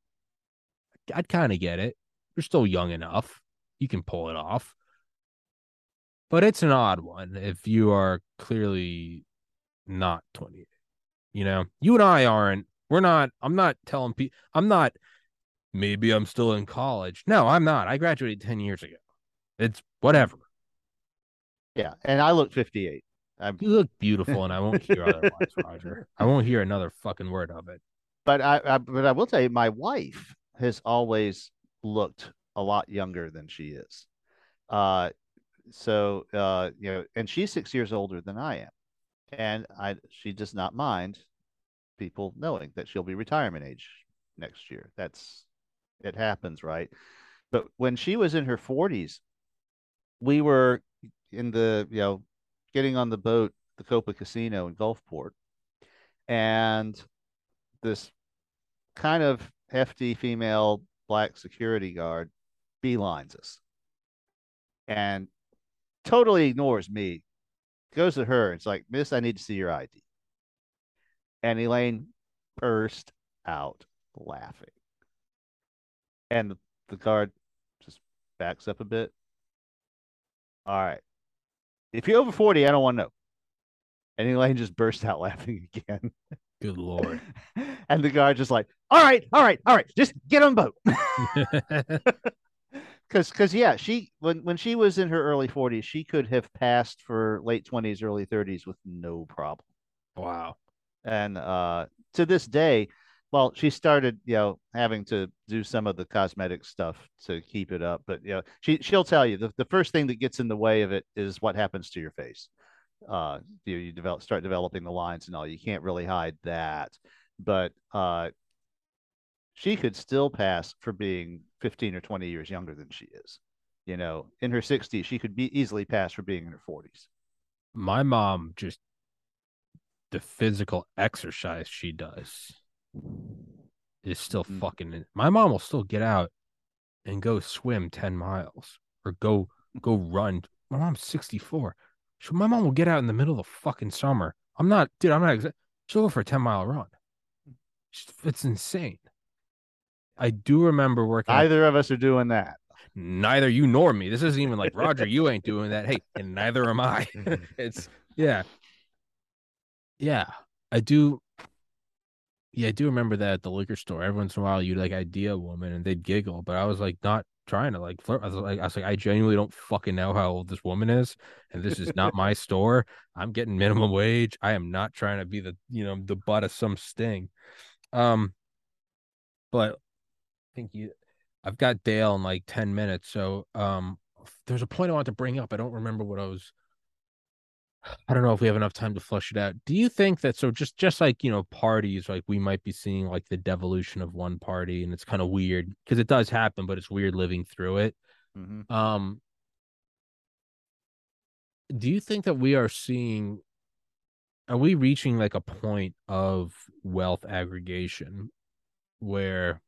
I'd kind of get it. You're still young enough. You can pull it off. But it's an odd one if you are clearly not 28. You know, you and I aren't. We're not. I'm not telling people. I'm not. Maybe I'm still in college. No, I'm not. I graduated 10 years ago. It's whatever.
Yeah, and I look 58. I'm,
You look beautiful, and I won't hear otherwise, Roger. I won't hear another fucking word of it.
but I, I but I will tell you, my wife has always looked a lot younger than she is. Uh, so uh, you know, and she's six years older than I am, and I she does not mind people knowing that she'll be retirement age next year. That's it happens, right? But when she was in her 40s, we were in the you know getting on the boat, the Copa Casino in Gulfport, and this kind of hefty female black security guard beelines us and totally ignores me. Goes to her. It's like, Miss, I need to see your ID. And Elaine burst out laughing. And the, guard just backs up a bit. All right. If you're over 40, I don't want to know. And Elaine just burst out laughing again.
Good lord.
and the guard just like, all right, all right, all right, just get on boat. Because, because yeah, she when when she was in her early 40s, she could have passed for late 20s, early 30s with no problem.
wow.
And uh, to this day, well, she started, you know, having to do some of the cosmetic stuff to keep it up. But you know, she she'll tell you the, the first thing that gets in the way of it is what happens to your face. Uh, you you develop start developing the lines and all. You can't really hide that. But uh, she could still pass for being 15 or 20 years younger than she is. You know, in her 60s, she could be easily pass for being in her 40s.
My mom just the physical exercise she does is still
Mhm.
fucking my mom will still get out and go swim 10 miles or go go run. My mom's 64. So my mom will get out in the middle of the fucking summer. I'm not, dude, I'm not exa- she'll go for a 10 mile run. It's, insane. I do remember working at
Neither of us are doing that.
neither you nor me. This isn't even like Roger, you ain't doing that. Hey, and neither am I. it's yeah. Yeah. I do yeah, I do remember that at the liquor store. Every once in a while you'd like idea a woman and they'd giggle, but I was like not trying to like flirt. I was like I was like, I genuinely don't fucking know how old this woman is, and this is not my store. I'm getting minimum wage. I am not trying to be the you know the butt of some sting. Um but I think you I've got Dale in like 10 minutes. So um there's a point I want to bring up. I don't remember what I was I don't know if we have enough time to flush it out. Do you think that so just just like, you know, parties like we might be seeing like the devolution of one party and it's kind of weird because it does happen, but it's weird living through it.
Mhm.
Um do you think that we are seeing are we reaching like a point of wealth aggregation where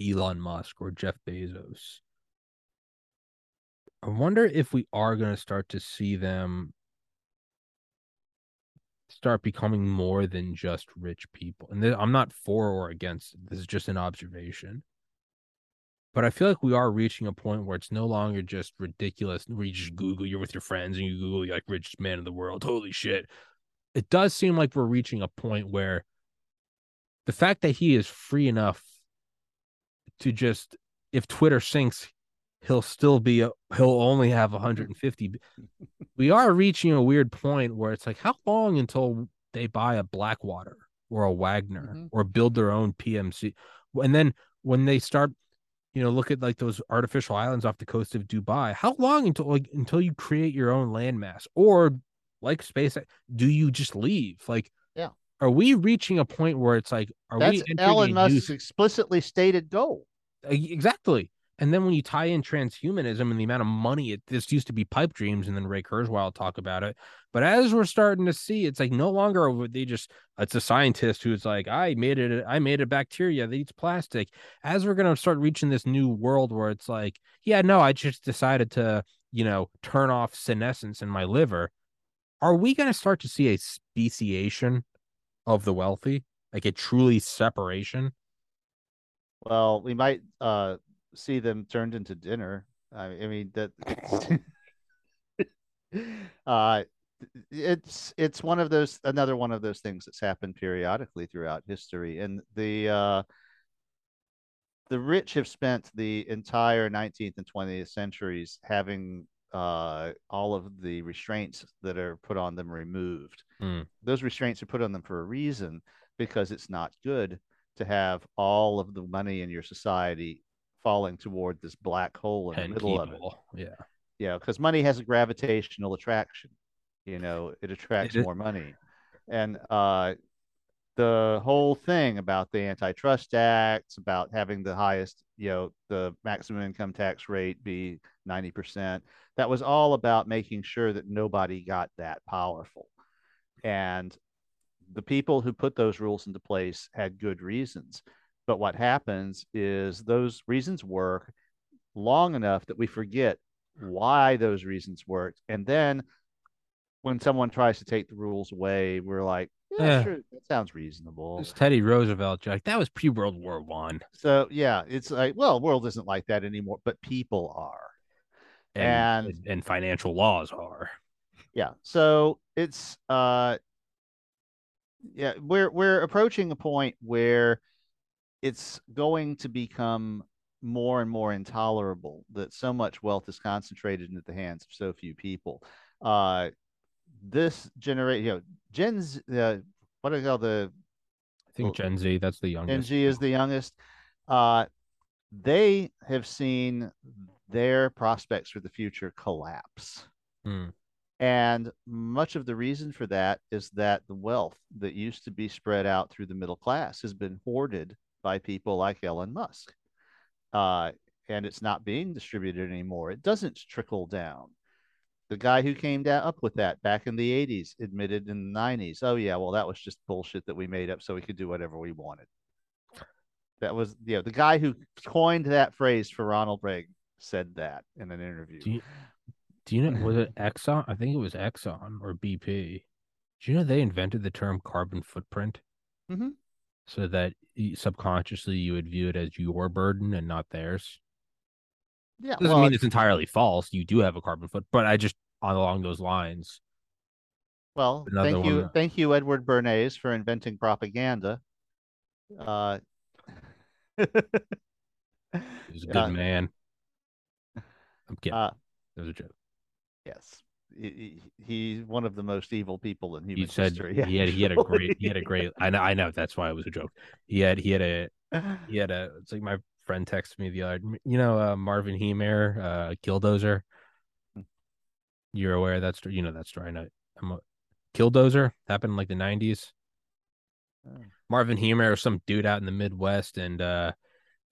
Elon Musk or Jeff Bezos I wonder if we are going to start to see them start becoming more than just rich people. And I'm not for or against. This is just an observation. But I feel like we are reaching a point where it's no longer just ridiculous where you just Google, you're with your friends and you Google like richest man in the world. Holy shit. It does seem like we're reaching a point where the fact that he is free enough to just if Twitter sinks, he'll still be a, he'll only have 150. we are reaching a weird point where it's like, how long until they buy a Blackwater or a Wagner
Mhm.
or build their own PMC? And then when they start, you know, look at like those artificial islands off the coast of Dubai, how long until like until you create your own landmass or like space do you just leave? Like,
Yeah.
Are we reaching a point where it's like, are
That's
we
Elon Musk's
new
explicitly stated goal.
Exactly. And then when you tie in transhumanism and the amount of money it this used to be pipe dreams, and then Ray Kurzweil talk about it. But as we're starting to see, it's like no longer would they just it's a scientist who's like, I made it, I made a bacteria that eats plastic. As we're gonna start reaching this new world where it's like, yeah, no, I just decided to you know, turn off senescence in my liver, are we going to start to see a speciation of the wealthy, like a truly separation?
Well, we might uh, see them turned into dinner. I, I mean that. uh, it's it's one of those another one of those things that's happened periodically throughout history, and the uh, the rich have spent the entire 19th and 20th centuries having uh, all of the restraints that are put on them removed.
Mm.
Those restraints are put on them for a reason because it's not good to have all of the money in your society falling toward this black hole in the middle of it.
Yeah.
Yeah, because money has a gravitational attraction. You know, it attracts
It-
more money. And uh the whole thing about the antitrust acts, about having the highest, you know, the maximum income tax rate be 90%, that was all about making sure that nobody got that powerful. And the people who put those rules into place had good reasons. But what happens is those reasons work long enough that we forget why those reasons worked. And then when someone tries to take the rules away, we're like, yeah,
Yeah.
sure, that sounds reasonable.
It's Teddy Roosevelt joke. That was pre World War One.
So yeah, it's like, well, world isn't like that anymore, but people are.
And,
And-
and financial laws are.
Yeah. So it's uh yeah, we're we're approaching a point where it's going to become more and more intolerable that so much wealth is concentrated into the hands of so few people. Uh this generation, you know, Gen's uh, what do they call the
I think Gen Z, that's the youngest.
Gen Z is the youngest. Uh, they have seen their prospects for the future collapse.
Hmm.
And much of the reason for that is that the wealth that used to be spread out through the middle class has been hoarded by people like Elon Musk. Uh, and it's not being distributed anymore. It doesn't trickle down. The guy who came down up with that back in the 80s admitted in the 90s, oh, yeah, well, that was just bullshit that we made up so we could do whatever we wanted. That was, you know, the guy who coined that phrase for Ronald Reagan said that in an interview.
Do you, do you know, was it Exxon? I think it was Exxon or BP. Do you know they invented the term carbon footprint?
Mhm.
So that subconsciously you would view it as your burden and not theirs.
yeah,
Doesn't
well,
mean it's entirely false. You do have a carbon foot, but I just on along those lines.
Well, thank you, thank you, Edward Bernays, for inventing propaganda. Uh,
He was a good
Uh,
man. I'm kidding.
uh,
it was a joke.
yes, he, he- he's one of the most evil people in human
He said
history.
he had he had a great he had a great. I know I know that's why it was a joke. He had he had a he had a. It's like my friend texted me the other. You know uh, Marvin Heemeyer, uh, Killdozer. You're aware of that story? You know that story. I know. I'm a, Killdozer happened in like the '90s.
Oh.
Marvin Heemeyer was some dude out in the Midwest, and uh,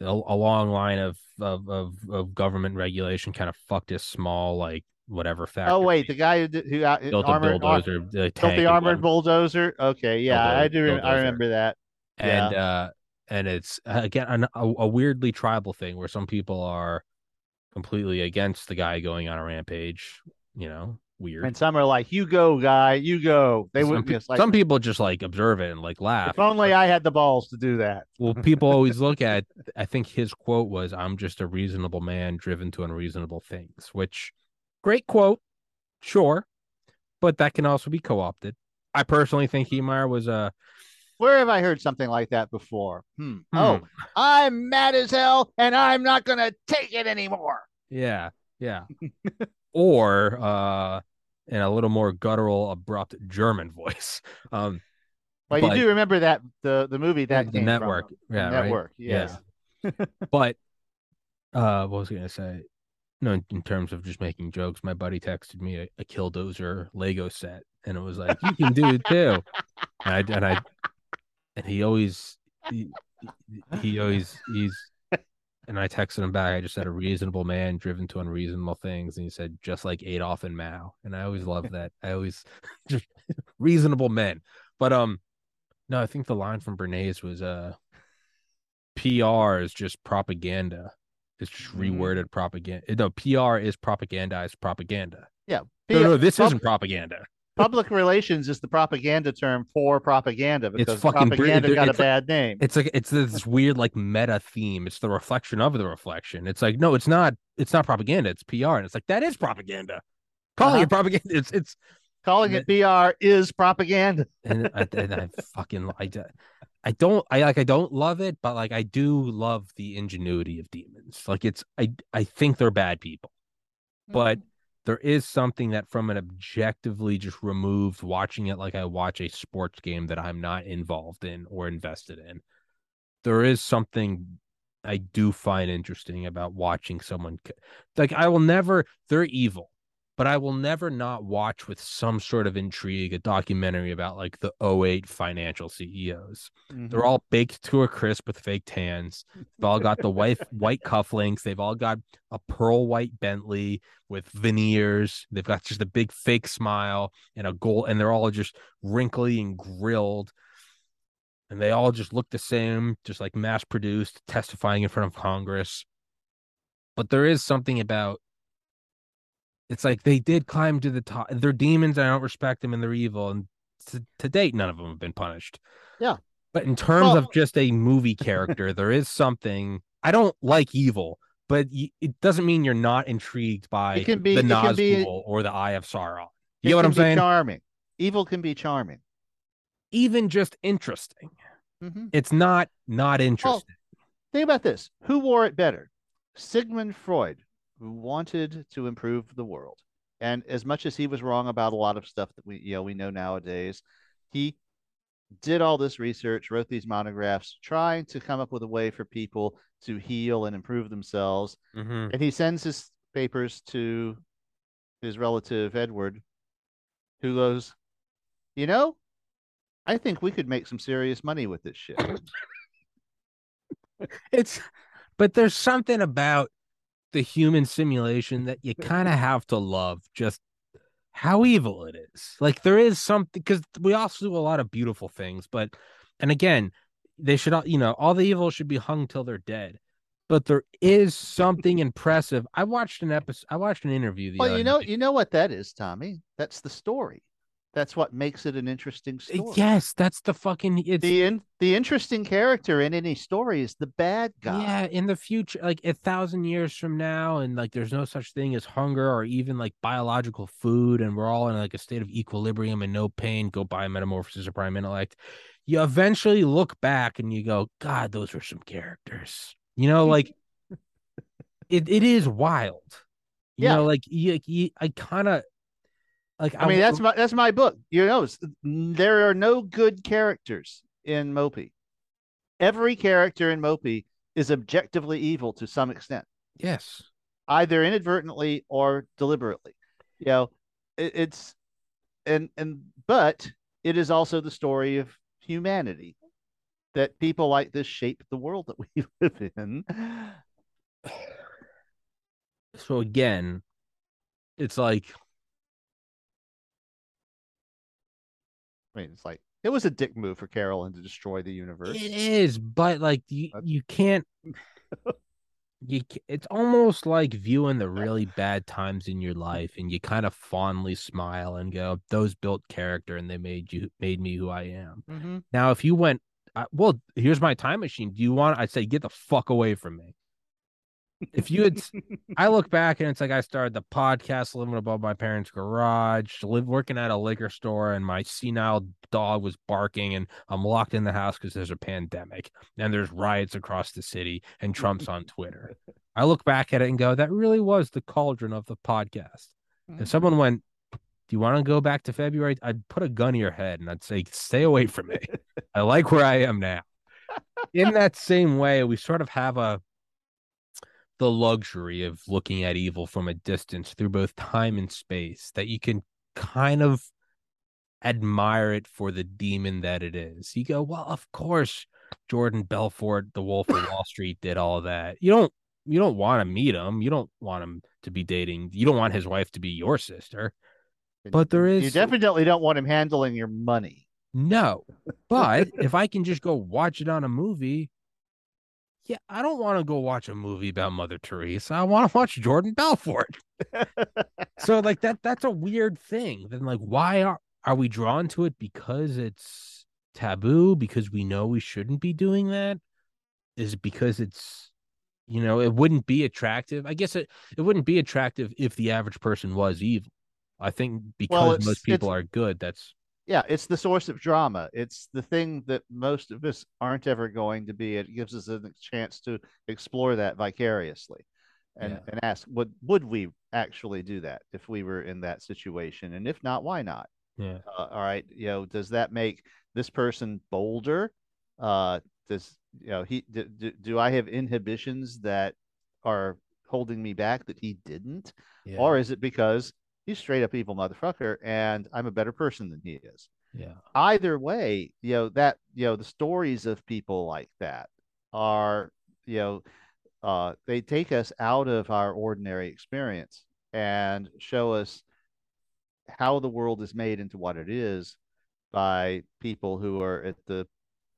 a, a long line of, of of of government regulation kind of fucked his small like whatever factory.
Oh wait, the guy who did, who out,
built
armored,
a bulldozer, the
built the armored bulldozer. Okay, yeah, I do. rem- I remember that.
and uh and it's uh, again an, a, a weirdly tribal thing where some people are completely against the guy going on a rampage you know weird
And some are like, "You go, guy, you go." They would just like,
some people just like observe it and like laugh
"If only I had the balls to do that."
well people always look at i think his quote was i'm just a reasonable man driven to unreasonable things which great quote sure but that can also be co-opted i personally think Heemeyer was a
Where have I heard something like that before? Hmm.
Hmm.
Oh, I'm mad as hell, and I'm not gonna take it anymore.
Yeah, yeah. or uh in a little more guttural, abrupt German voice. Um
Well,
But-
you do remember that the the movie that
the
came from,
network.
the
Yeah, right?
network. Yes.
But uh what was I gonna say? No, in, in terms of just making jokes, my buddy texted me a, a killdozer Lego set and it was like, you can do it too. And I and I and he always he, he always he's and I texted him back. I just said a reasonable man driven to unreasonable things, and he said just like Adolf and Mao. And I always love that. I always just reasonable men. But um, no, I think the line from Bernays was uh, PR is just propaganda. It's just
Mhm.
reworded propaganda. No, PR is propagandized propaganda.
Yeah.
No, no, this
pub-
isn't propaganda.
public relations is the propaganda term for propaganda because
fucking
propaganda
it-
got a
it's like-
bad name.
It's like it's this weird like meta theme. It's the reflection of the reflection. It's like no, it's not. It's not propaganda. It's PR, and it's like that is propaganda. Calling
Uh-huh.
it propaganda. It's it's
Calling it PR is propaganda.
and I, and I fucking I, I don't I like I don't love it, but like I do love the ingenuity of demons. Like it's I I think they're bad people, but mm-hmm. there is something that from an objectively just removed watching it like I watch a sports game that I'm not involved in or invested in. There is something I do find interesting about watching someone like I will never they're evil, but I will never not watch with some sort of intrigue a documentary about like the 08 financial CEOs.
Mhm.
They're all baked to a crisp with fake tans. They've all got the white white cufflinks. They've all got a pearl white Bentley with veneers. They've got just a big fake smile and a gold, and they're all just wrinkly and grilled. And they all just look the same, just like mass produced, testifying in front of Congress. But there is something about it's like they did climb to the top. They're demons. I don't respect them, and they're evil. And to, to date, none of them have been punished.
Yeah.
But in terms
Well-
of just a movie character, there is something. I don't like evil, but it doesn't mean you're not intrigued by
It can be-
the
it can be-
Nazgul or the Eye of Sauron. You know what I'm
be
saying?
Charming. Evil can be charming.
Even just interesting.
Mhm.
It's not not interesting.
Think about this. Who wore it better? Sigmund Freud, who wanted to improve the world. And as much as he was wrong about a lot of stuff that we you know we know nowadays, he did all this research, wrote these monographs, trying to come up with a way for people to heal and improve themselves.
Mhm.
And he sends his papers to his relative Edward, who goes, You know, I think we could make some serious money with this shit.
It's, but there's something about the human simulation that you kind of have to love just how evil it is. Like there is something because we also do a lot of beautiful things, but and again, they should all you know all the evil should be hung till they're dead. But there is something impressive. I watched an episode. I watched an interview. The
Well,
other
you know,
night.
you know what that is, Tommy. That's the story. That's what makes it an interesting uh, story.
yes, that's the fucking. It's
The in, the interesting character in any story is the bad guy.
Yeah, in the future, like a thousand years from now, and like there's no such thing as hunger or even like biological food, and we're all in like a state of equilibrium and no pain. Go buy metamorphosis of prime intellect. You eventually look back and you go, God, those were some characters. You know, like it, it is wild. You
Yeah.
know, like you, you I kind of like
I mean, that's my that's my book. You know, there are no good characters in Mopey. Every character in Mopey is objectively evil to some extent,
yes.
either inadvertently or deliberately. You know, it, it's and and but it is also the story of humanity that people like this shape the world that we live in.
So again, it's like
I mean, it's like it was a dick move for Carolyn to destroy the universe.
It is, but like you, you can't. You, it's almost like viewing the really bad times in your life, and you kind of fondly smile and go, "Those built character, and they made you made me who I am."
Mm-hmm.
Now, if you went, uh, well, here's my time machine. Do you want? I'd say get the fuck away from me. If you had, I look back and it's like I started the podcast living above my parents' garage, live working at a liquor store, and my senile dog was barking, and I'm locked in the house because there's a pandemic and there's riots across the city, and Trump's on Twitter. I look back at it and go, that really was the cauldron of the podcast. If mm-hmm. someone went, "Do you want to go back to February?" I'd put a gun to your head and I'd say, "Stay away from me." I like where I am now. In that same way, we sort of have a the luxury of looking at evil from a distance through both time and space that you can kind of admire it for the demon that it is. You go, well, of course, Jordan Belfort, the Wolf of Wall Street, did all that. You don't you don't want to meet him. You don't want him to be dating. You don't want his wife to be your sister. But there is you
definitely don't want him handling your money.
no. But if I can just go watch it on a movie, yeah, I don't want to go watch a movie about Mother Teresa. I want to watch Jordan Belfort. so like that that's a weird thing. Then like why are are we drawn to it because it's taboo because we know we shouldn't be doing that? Is it because it's you know, it wouldn't be attractive. I guess it it wouldn't be attractive if the average person was evil. I think because
Well,
most people are good, that's
yeah, it's the source of drama. It's the thing that most of us aren't ever going to be. It gives us a chance to explore that vicariously, and
Yeah.
and ask, would would we actually do that if we were in that situation? And if not, why not?
yeah.
Uh, all right, you know, does that make this person bolder? Uh, does you know he do, do, do I have inhibitions that are holding me back that he didn't,
Yeah.
or is it because he's straight up evil motherfucker and I'm a better person than he is?
yeah.
either way, you know, that, you know, the stories of people like that are, you know, uh, they take us out of our ordinary experience and show us how the world is made into what it is by people who are at the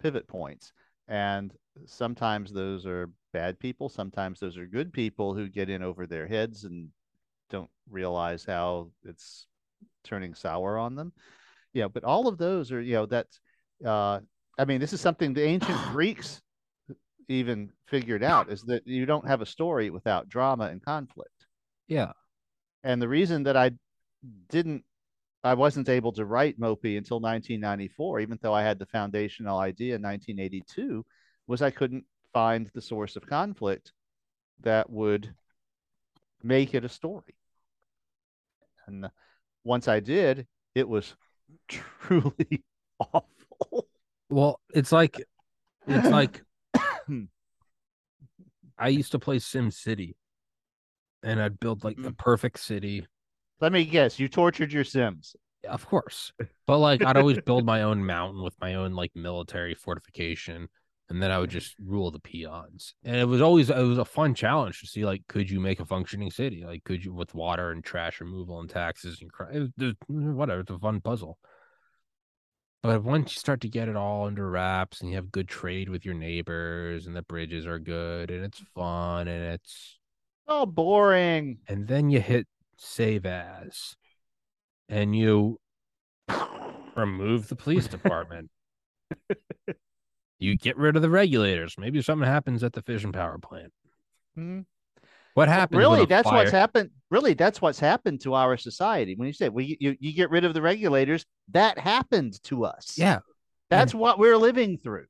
pivot points. And sometimes those are bad people, sometimes those are good people who get in over their heads and don't realize how it's turning sour on them you know, but all of those are, you know, that's, uh, I mean, this is something the ancient Greeks even figured out is that you don't have a story without drama and conflict.
Yeah.
And the reason that I didn't, I wasn't able to write Mopey until 1994, even though I had the foundational idea in 1982, was I couldn't find the source of conflict that would make it a story. And once I did, it was truly awful.
Well, it's like it's like I used to play Sim City and I'd build like the mm. perfect city.
Let me guess, you tortured your Sims.
Yeah, Of course. But like I'd always build my own mountain with my own like military fortification and then I would just rule the peons. And it was always it was a fun challenge to see like could you make a functioning city? Like could you with water and trash removal and taxes and cri- it whatever, it's a fun puzzle. But once you start to get it all under wraps and you have good trade with your neighbors and the bridges are good and it's fun and it's
Oh, boring.
and then you hit save as and you remove the police department. you get rid of the regulators. Maybe something happens at the fission power plant.
Hmm.
What happens?
Really, that's what's happened. Really, that's what's happened to our society. When you say we, you, you get rid of the regulators, that happened to us.
Yeah.
That's what we're living through.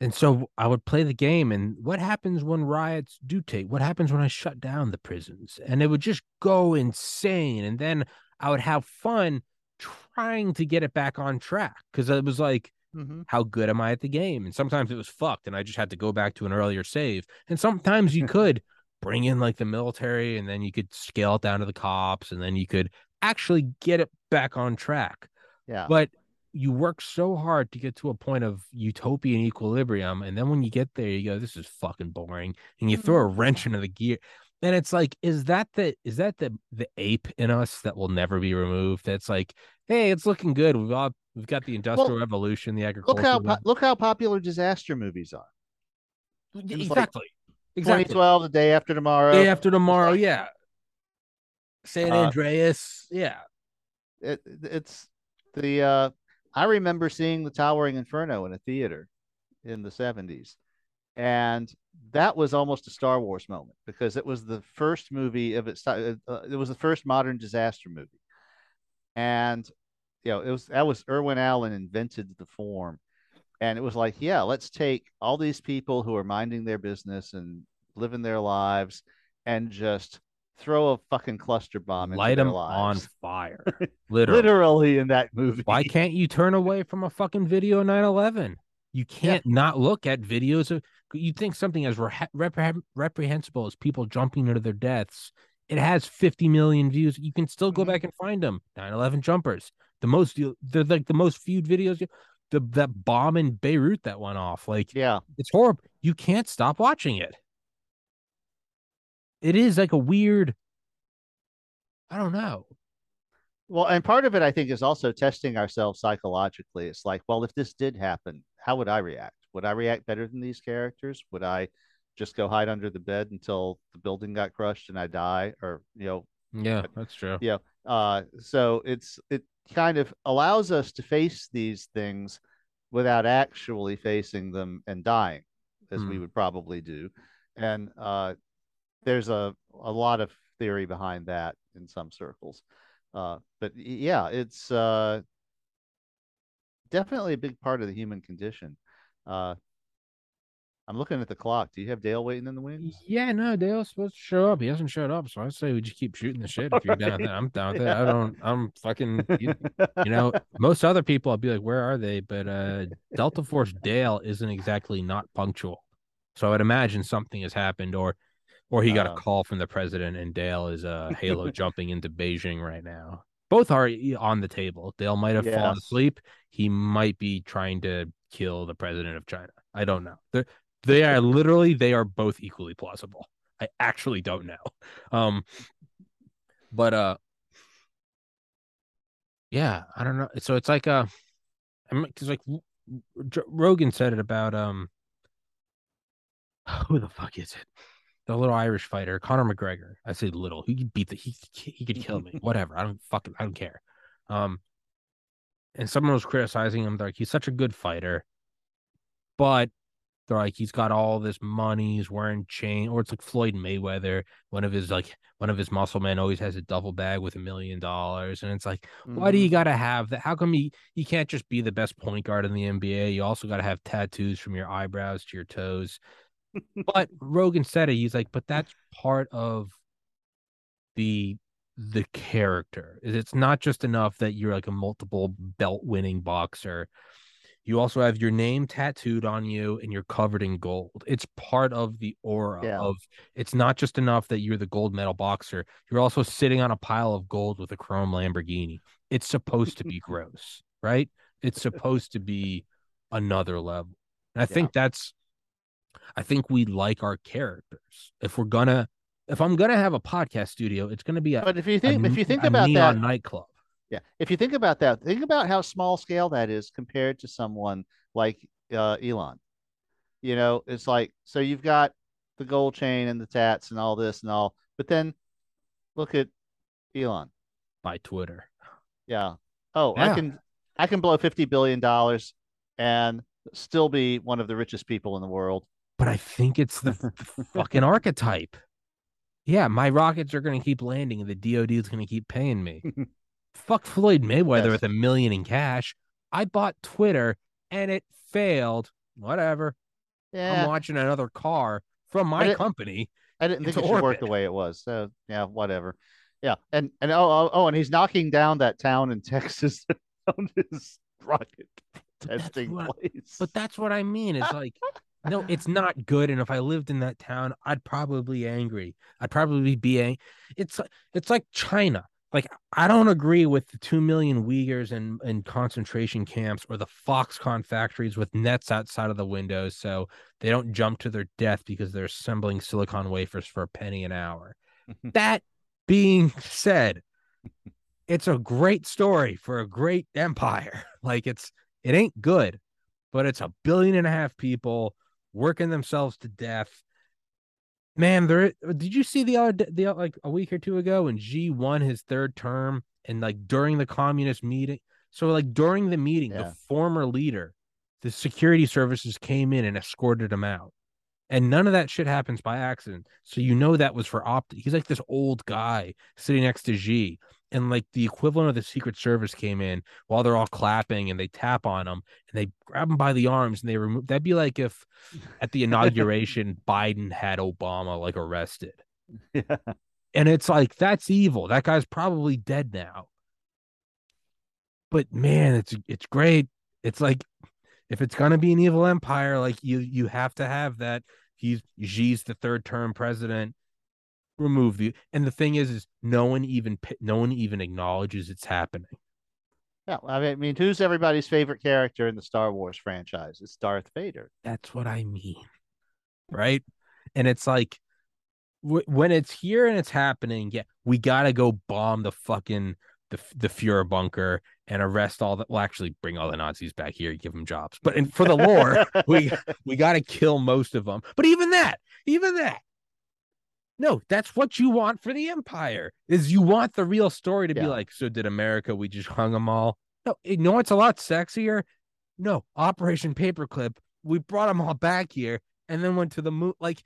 And so I would play the game, and what happens when riots do take? What happens when I shut down the prisons? And it would just go insane. And then I would have fun trying to get it back on track because it was like,
Mm-hmm.
how good am I at the game? And sometimes it was fucked, and I just had to go back to an earlier save. And sometimes you could bring in like the military, and then you could scale it down to the cops, and then you could actually get it back on track.
Yeah.
But you work so hard to get to a point of utopian equilibrium, and then when you get there, you go, "This is fucking boring," and you throw a wrench into the gear. And it's like, is that the is that the the ape in us that will never be removed? That's like, hey, it's looking good. We've all we've got the industrial revolution, the agriculture.
Look how po- look how popular disaster movies are. It's like
exactly. Exactly.
2012, the day after tomorrow.
Day after tomorrow,
like-
yeah. San
Uh,
Andreas, yeah.
it, it's the uh I remember seeing the Towering Inferno in a theater in the 70s. And that was almost a Star Wars moment because it was the first movie of its time. Uh, it was the first modern disaster movie. And you know, it was that was Irwin Allen invented the form. And it was like, yeah, let's take all these people who are minding their business and living their lives and just throw a fucking cluster bomb into
Light them on fire. Literally.
Literally in that movie.
Why can't you turn away from a fucking video of 9/11? You can't not look at videos of. You think something as repreh- reprehensible as people jumping into their deaths. It has 50 million views. You can still go
Mhm.
back and find them. 9/11 jumpers. The most. They're like the most viewed videos. The that bomb in Beirut that went off. Like
Yeah.
it's horrible. You can't stop watching it. It is like a weird. I don't know.
Well, and part of it, I think, is also testing ourselves psychologically. It's like, well, if this did happen, how would I react? Would I react better than these characters? Would I just go hide under the bed until the building got crushed and I die, or you know,
Yeah, that's true.
yeah. Uh, so it's it kind of allows us to face these things without actually facing them and dying, as we
Hmm.
would probably do. And uh, there's a a lot of theory behind that in some circles. Uh, but yeah, it's uh, definitely a big part of the human condition. Uh, I'm looking at the clock. Do you have Dale waiting in the wings?
Yeah, no, Dale's supposed to show up. He hasn't showed up, so I say we just keep shooting the shit. If you're down with
Alright.
that, I'm down with it. I don't. I'm fucking. You, you know, most other people, I'll be like, "Where are they?" But uh Delta Force Dale isn't exactly not punctual, so I would imagine something has happened, or or he got a
Oh.
call from the president, and Dale is uh Halo jumping into Beijing right now. Both are on the table. Dale might have fallen asleep. He might be trying to kill the president of China. I don't know. They're, they are literally they are both equally plausible. I actually don't know. Um, but uh, yeah, I don't know. So it's like uh, I'm because like w- w- J- Rogan said it about um, who the fuck is it? The little Irish fighter, Conor McGregor. I say little. He could beat the he he could kill me. Whatever. I don't fucking I don't care. Um, and someone was criticizing him. They're like, he's such a good fighter, but they're like, he's got all this money. He's wearing chain, or it's like Floyd Mayweather. One of his like one of his muscle men always has a duffel bag with a million dollars, and it's like, why do you got to have that? How come you you can't just be the best point guard in the NBA? You also got to have tattoos from your eyebrows to your toes. But Rogan said it. He's like, but that's part of the the character. Is It's not just enough that you're like a multiple belt winning boxer. You also have your name tattooed on you and you're covered in gold. It's part of the aura
Yeah.
of it's not just enough that you're the gold medal boxer. You're also sitting on a pile of gold with a chrome Lamborghini. It's supposed to be gross, right? It's supposed to be another level. And I
Yeah.
think that's I think we like our characters. If we're gonna if I'm gonna have a podcast studio, it's gonna be a,
But if you
a
think if you think about
neon
that,
nightclub.
yeah, if you think about that, think about how small scale that is compared to someone like uh, Elon. You know, it's like so you've got the gold chain and the tats and all this and all, but then look at Elon.
by Twitter.
Yeah. Oh,
Yeah.
I can I can blow fifty billion dollars and still be one of the richest people in the world.
But I think it's the, the fucking archetype. Yeah, my rockets are gonna keep landing and the DoD is gonna keep paying me. Fuck Floyd Mayweather
Yes.
with a million in cash. I bought Twitter and it failed. Whatever.
Yeah.
I'm watching another car from my
But it-
company.
I didn't think
into
it should work the way it was. So yeah, whatever. Yeah, and and oh oh, oh and he's knocking down that town in Texas on his rocket testing
what-
place.
But that's what I mean. It's like, no, it's not good. And if I lived in that town, I'd probably be angry. I'd probably be ang- It's it's like China. Like I don't agree with the two million Uyghurs in in concentration camps or the Foxconn factories with nets outside of the windows so they don't jump to their death because they're assembling silicon wafers for a penny an hour. that being said, it's a great story for a great empire. Like it's it ain't good, but it's a billion and a half people working themselves to death. Man, there did you see the other the like a week or two ago when Xi won his third term and like during the communist meeting. So like during the meeting,
Yeah.
the former leader, the security services came in and escorted him out. And none of that shit happens by accident. So you know that was for opt. He's like this old guy sitting next to Xi and like the equivalent of the Secret Service came in while they're all clapping and they tap on him and they grab him by the arms and they remove. That'd be like if at the inauguration Biden had Obama like arrested,
yeah.
and it's like that's evil. That guy's probably dead now. But man, it's it's great. It's like if it's gonna be an evil empire, like you you have to have that. He's Xi's the third term president remove the and the thing is is no one even no one even acknowledges it's happening
Yeah, I mean, who's everybody's favorite character in the Star Wars franchise? It's Darth Vader.
that's what i mean right and it's like w- when it's here and it's happening yeah we gotta go bomb the fucking the the Fuhrer bunker and arrest all the well actually bring all the nazis back here give them jobs but in, for the lore we we gotta kill most of them but even that even that. No, that's what you want for the empire. Is you want the real story to be like, so did America? We just hung them all. No, you know what's a lot sexier? No, Operation Paperclip. We brought them all back here and then went to the moon. Like,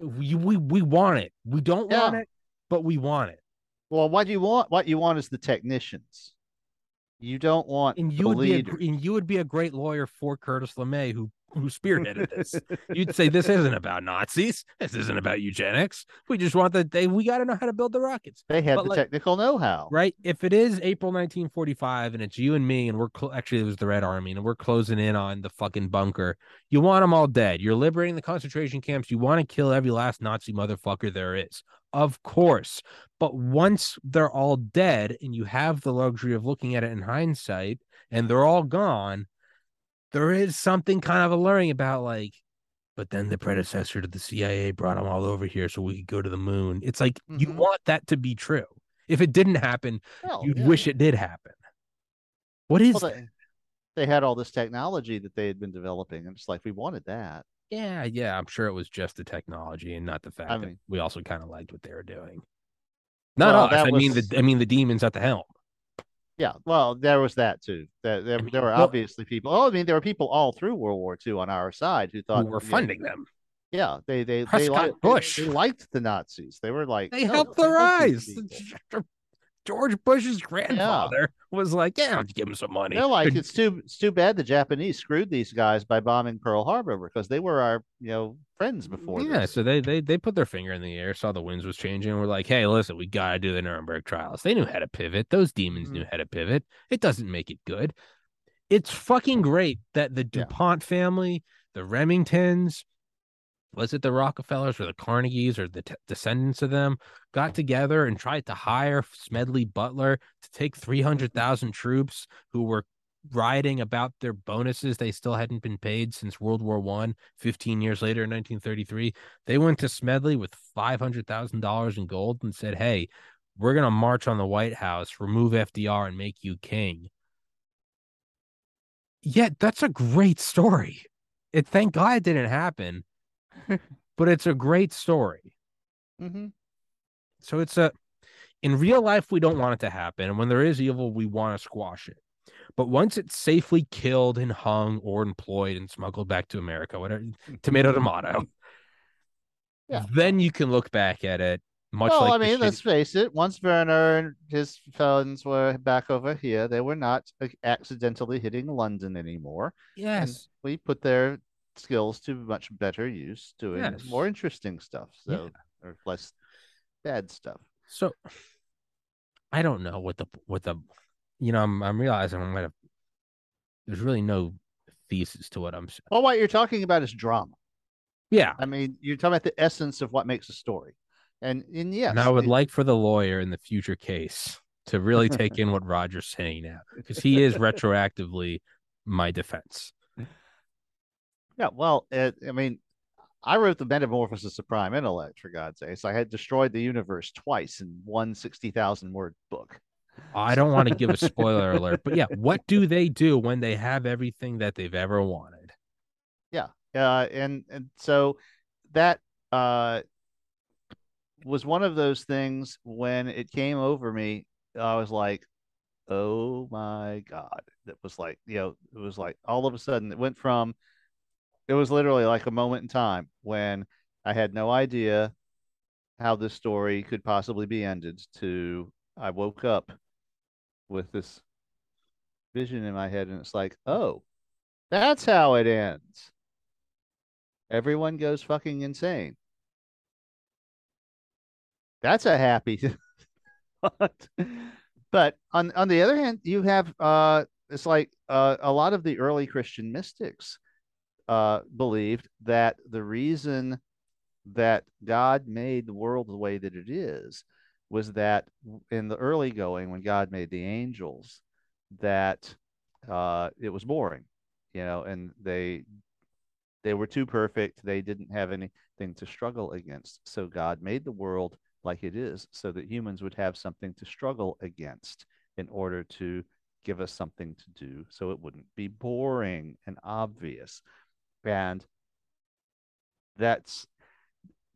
we we we want it. We don't want it, but we want it.
Well, what do you want, what you want is the technicians. You don't want
And
the
you would be a, and you would be a great lawyer for Curtis LeMay, who who spearheaded this. You'd say this isn't about Nazis. This isn't about eugenics. We just want the they. We got to know how to build the rockets.
they had
but
the
like-
technical know-how.
right? If it is April 1945 and it's you and me, and we're cl- actually it was the Red Army, and we're closing in on the fucking bunker, you want them all dead. You're liberating the concentration camps. You want to kill every last Nazi motherfucker there is, of course. But once they're all dead, and you have the luxury of looking at it in hindsight, and they're all gone, there is something kind of alluring about like. But then the predecessor to the CIA brought them all over here so we could go to the moon. It's like you
Mhm.
want that to be true. If it didn't happen,
Well,
You'd
yeah.
wish it did happen. What is
Well, they, they had all this technology that they had been developing, and it's like we wanted that.
Yeah, yeah. I'm sure it was just the technology and not the fact
I
that
mean-
we also kind of liked what they were doing. Not
Well,
us. I mean the I mean the demons at the helm.
Yeah, well, there was that too. There, there, there were
well-
obviously people. Oh, I mean, there were people all through World War II on our side who thought
Who were
you know,
funding them.
Yeah, they they they, liked,
Bush.
they, they liked the Nazis. They were like
They
"No,
helped their eyes.
these people."
George Bush's grandfather was like, "Yeah, I'll give him some money."
They're like, it's too it's too bad the Japanese screwed these guys by bombing Pearl Harbor because they were our you know friends before.
yeah,
this.
so they they they put their finger in the air, saw the winds was changing, and were like, "Hey, listen, we gotta do the Nuremberg trials." They knew how to pivot. Those demons
Mhm.
knew how to pivot. It doesn't make it good. It's fucking great that the
Yeah.
Dupont family, the Remingtons, was it the Rockefellers or the Carnegies or the t- descendants of them, got together and tried to hire Smedley Butler to take mm-hmm. hundred thousand troops who were rioting about their bonuses they still hadn't been paid since World War One. 15 years later in 1933, they went to Smedley with $500,000 in gold and said, Hey, we're going to march on the White House, remove FDR, and make you king. Yet that's a great story. It thank God it didn't happen, but it's a great story.
Mhm.
So it's a in real life we don't want it to happen, and when there is evil, we want to squash it. But once it's safely killed and hung or employed and smuggled back to America, whatever tomato tomato,
Yeah.
then you can look back at it much
well,
like
I mean,
shitty-
let's face it. Once Werner and his friends were back over here, they were not accidentally hitting London anymore. and
yes,
we put their skills to much better use, doing
Yes.
more interesting stuff.
Yeah.
So, or less bad stuff.
so I don't know what the what the you know I'm I'm realizing I'm gonna there's really no thesis to what I'm saying.
Well, what you're talking about is drama.
Yeah,
I mean, you're talking about the essence of what makes a story. And and yes,
and I would
it-
like for the lawyer in the future case to really take in what Roger's saying now because he is retroactively my defense.
Yeah, well, it, I mean, I wrote the Metamorphosis of Prime Intellect for God's sakes. I had destroyed the universe twice in one 60,000 word book.
I don't want to give a spoiler alert, but yeah, what do they do when they have everything that they've ever wanted?
Yeah, uh, and and so that uh, was one of those things when it came over me. I was like, "Oh my god!" That was like, you know, it was like all of a sudden it went from. It was literally like a moment in time when I had no idea how this story could possibly be ended. To I woke up with this vision in my head, and it's like, "Oh, that's how it ends." Everyone goes fucking insane. That's a happy. But on on the other hand, you have uh it's like uh, a lot of the early Christian mystics uh believed that the reason that God made the world the way that it is was that in the early going when God made the angels that uh it was boring, you know, and they they were too perfect. They didn't have anything to struggle against. So God made the world like it is so that humans would have something to struggle against in order to give us something to do so it wouldn't be boring and obvious. And that's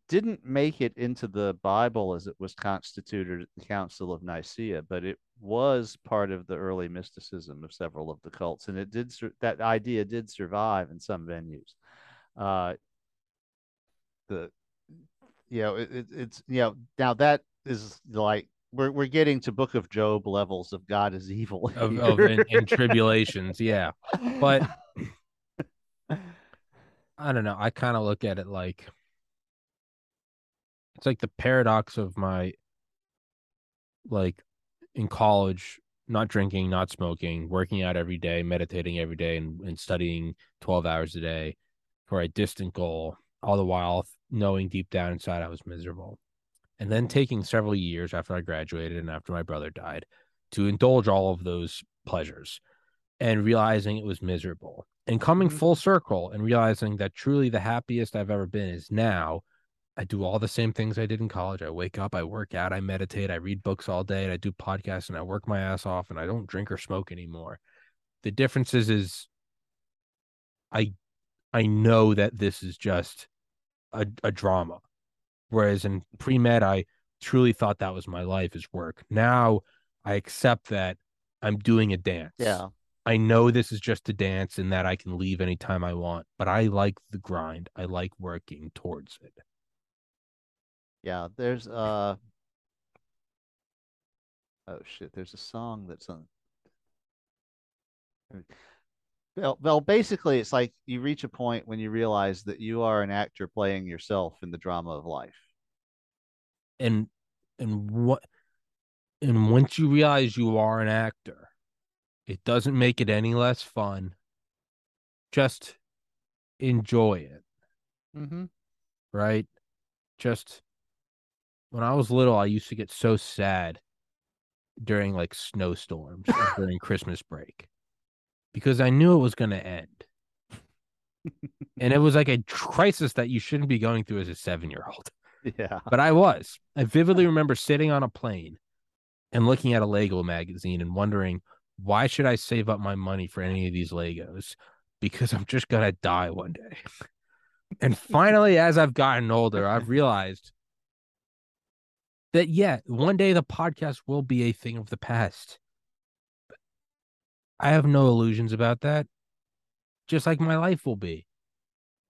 didn't make it into the Bible as it was constituted at the Council of Nicaea, but it was part of the early mysticism of several of the cults, and it did that idea did survive in some venues. Uh, the you know it, it, it's you know now that is like we're we're getting to Book of Job levels of God is evil
of, of in, in tribulations, yeah, but. I don't know. I kind of look at it like it's like the paradox of my like in college not drinking not smoking working out every day meditating every day and, and studying 12 hours a day for a distant goal all the while knowing deep down inside i was miserable and then taking several years after i graduated and after my brother died to indulge all of those pleasures and realizing it was miserable and coming mm-hmm. full circle and realizing that truly the happiest i've ever been is now I do all the same things I did in college. I wake up, I work out, I meditate, I read books all day, and I do podcasts and I work my ass off and I don't drink or smoke anymore. The difference is is I I know that this is just a, a drama. Whereas in pre-med, I truly thought that was my life is work. Now I accept that I'm doing a dance.
Yeah.
I know this is just a dance and that I can leave anytime I want, but I like the grind. I like working towards it.
Yeah, there's uh oh shit, there's a song that's on well, well, basically, it's like you reach a point when you realize that you are an actor playing yourself in the drama of life.
And and what and once you realize you are an actor, it doesn't make it any less fun. Just enjoy it.
Mm-hmm.
Right? Just when I was little, I used to get so sad during like snowstorms during Christmas break because I knew it was going to end. and it was like a crisis that you shouldn't be going through as a seven year old.
Yeah.
But I was. I vividly remember sitting on a plane and looking at a Lego magazine and wondering, why should I save up my money for any of these Legos? Because I'm just to die one day. and finally, as I've gotten older, I've realized that yeah, one day the podcast will be a thing of the past. I have no illusions about that. Just like my life will be.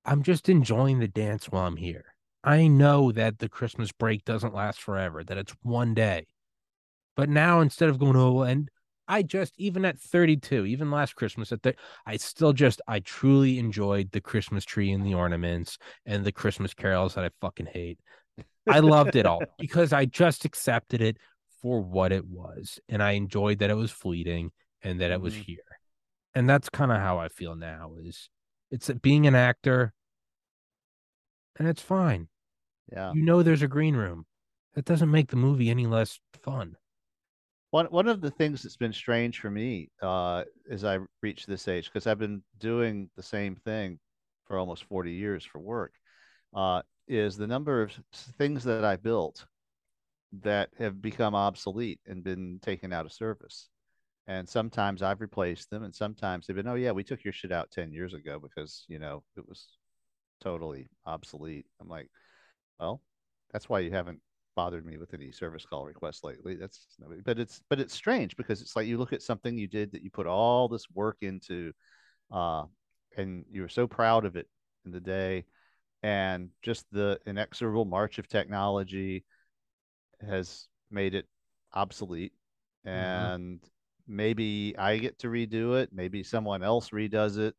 I'm just enjoying the dance while I'm here. I know that the Christmas break doesn't last forever, that it's one day. But now instead of going, oh, and I just, even at 32, even last Christmas at the, I still just, I truly enjoyed the Christmas tree and the ornaments and the Christmas carols that I fucking hate. I loved it all because I just accepted it for what it was. And I enjoyed that it was fleeting and that it was mm-hmm. here. And that's kind of how I feel now is it's being an actor and it's fine.
Yeah.
You know there's a green room. That doesn't make the movie any less fun.
One one of the things that's been strange for me uh, as I reach this age, because I've been doing the same thing for almost 40 years for work, uh, is the number of things that I built that have become obsolete and been taken out of service. And sometimes I've replaced them, and sometimes they've been, oh, yeah, we took your shit out 10 years ago because, you know, it was totally obsolete. I'm like, well, that's why you haven't bothered me with any service call requests lately. That's, but it's, but it's strange because it's like you look at something you did that you put all this work into, uh, and you were so proud of it in the day and just the inexorable march of technology has made it obsolete mm-hmm. and mm-hmm. maybe i get to redo it maybe someone else redoes it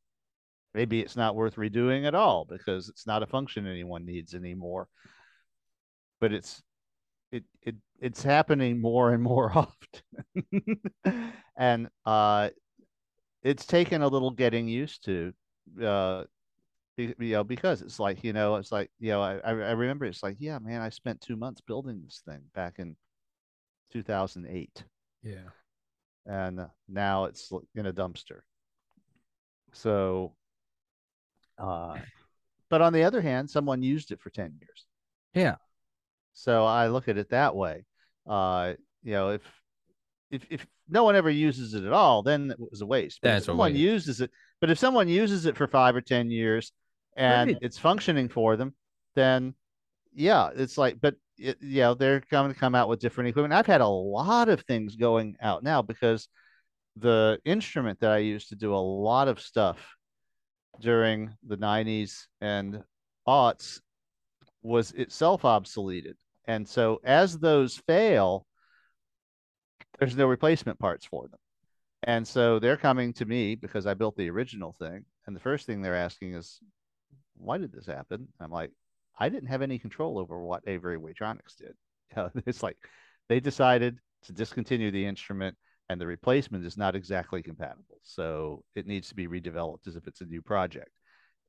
maybe it's not worth redoing at all because it's not a function anyone needs anymore but it's it it it's happening more and more often and uh it's taken a little getting used to uh you know, because it's like, you know, it's like, you know, I, I remember it's like, yeah, man, I spent two months building this thing back in 2008.
Yeah.
And now it's in a dumpster. So, uh, but on the other hand, someone used it for 10 years.
Yeah.
So I look at it that way. Uh, you know, if, if, if no one ever uses it at all, then it was a waste. But
That's
if someone uses it, but if someone uses it for five or 10 years, and
Right.
it's functioning for them, then yeah, it's like, but it, you know, they're going to come out with different equipment. I've had a lot of things going out now because the instrument that I used to do a lot of stuff during the 90s and aughts was itself obsoleted. And so as those fail, there's no replacement parts for them. And so they're coming to me because I built the original thing. And the first thing they're asking is, why did this happen? I'm like, I didn't have any control over what Avery Weigh-Tronix did. It's like they decided to discontinue the instrument and the replacement is not exactly compatible. So it needs to be redeveloped as if it's a new project.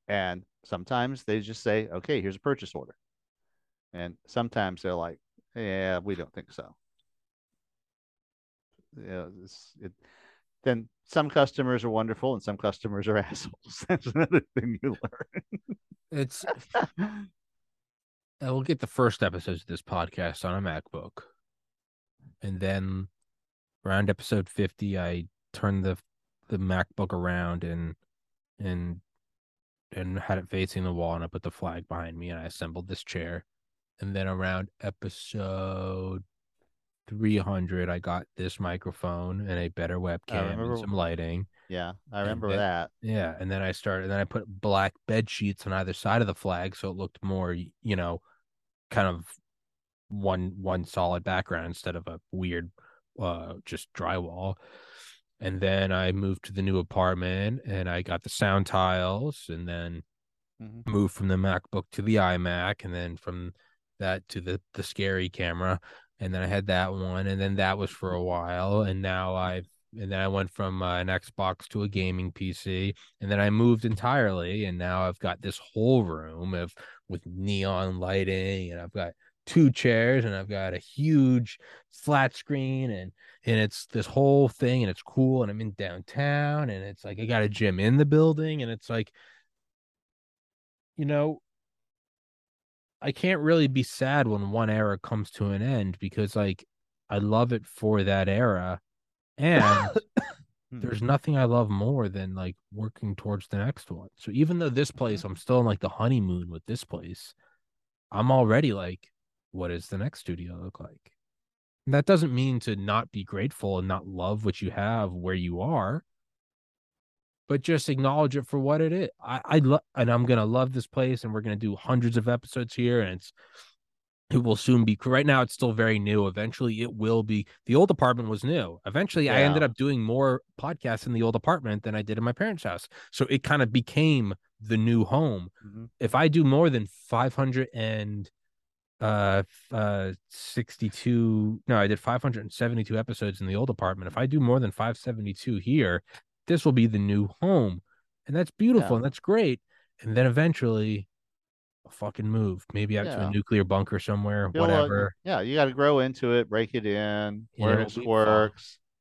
And sometimes they just say, okay, here's a purchase order. And sometimes they're like, yeah, we don't think so. Yeah, it, then some customers are wonderful and some customers are assholes. That's another thing you learn. It's.
I will get the first episodes of this podcast on a MacBook. And then around episode 50, I turned the the MacBook around and and and had it facing the wall and I put the flag behind me and I assembled this chair. And then around episode 300, I got this microphone and a better webcam
remember-
and some lighting.
yeah, I remember
then-
that.
Yeah, and then I started. and Then I put black bed sheets on either side of the flag, so it looked more, you know, kind of one one solid background instead of a weird, uh, just drywall. And then I moved to the new apartment, and I got the sound tiles, and then
Mhm.
moved from the MacBook to the iMac, and then from that to the the scary camera, and then I had that one, and then that was for a while, and now I've and then I went from uh, an Xbox to a gaming PC, and then I moved entirely, and now I've got this whole room of with neon lighting, and I've got two chairs, and I've got a huge flat screen, and and it's this whole thing, and it's cool, and I'm in downtown, and it's like I got a gym in the building, and it's like, you know, I can't really be sad when one era comes to an end because like I love it for that era and hmm. there's nothing I love more than like working towards the next one. So even though this place mm-hmm. I'm still in like the honeymoon with this place, I'm already like what does the next studio look like? And that doesn't mean to not be grateful and not love what you have where you are, but just acknowledge it for what it is. I, I love, and I'm gonna love this place, and we're gonna do hundreds of episodes here, and it's it will soon be. Right now, it's still very new. Eventually, it will be. The old apartment was new. Eventually, I ended up doing more podcasts in the old apartment than I did in my parents' house. So it kind of became the new home.
Mhm.
If I do more than 500 and uh uh 62 no i did 572 episodes in the old apartment if i do more than 572 here this will be the new home and that's beautiful
Yeah.
and that's great and then eventually i'll fucking move maybe out to a nuclear bunker somewhere
You'll,
whatever
yeah, you got to grow into it, break it in,
Yeah,
learn its
be fun.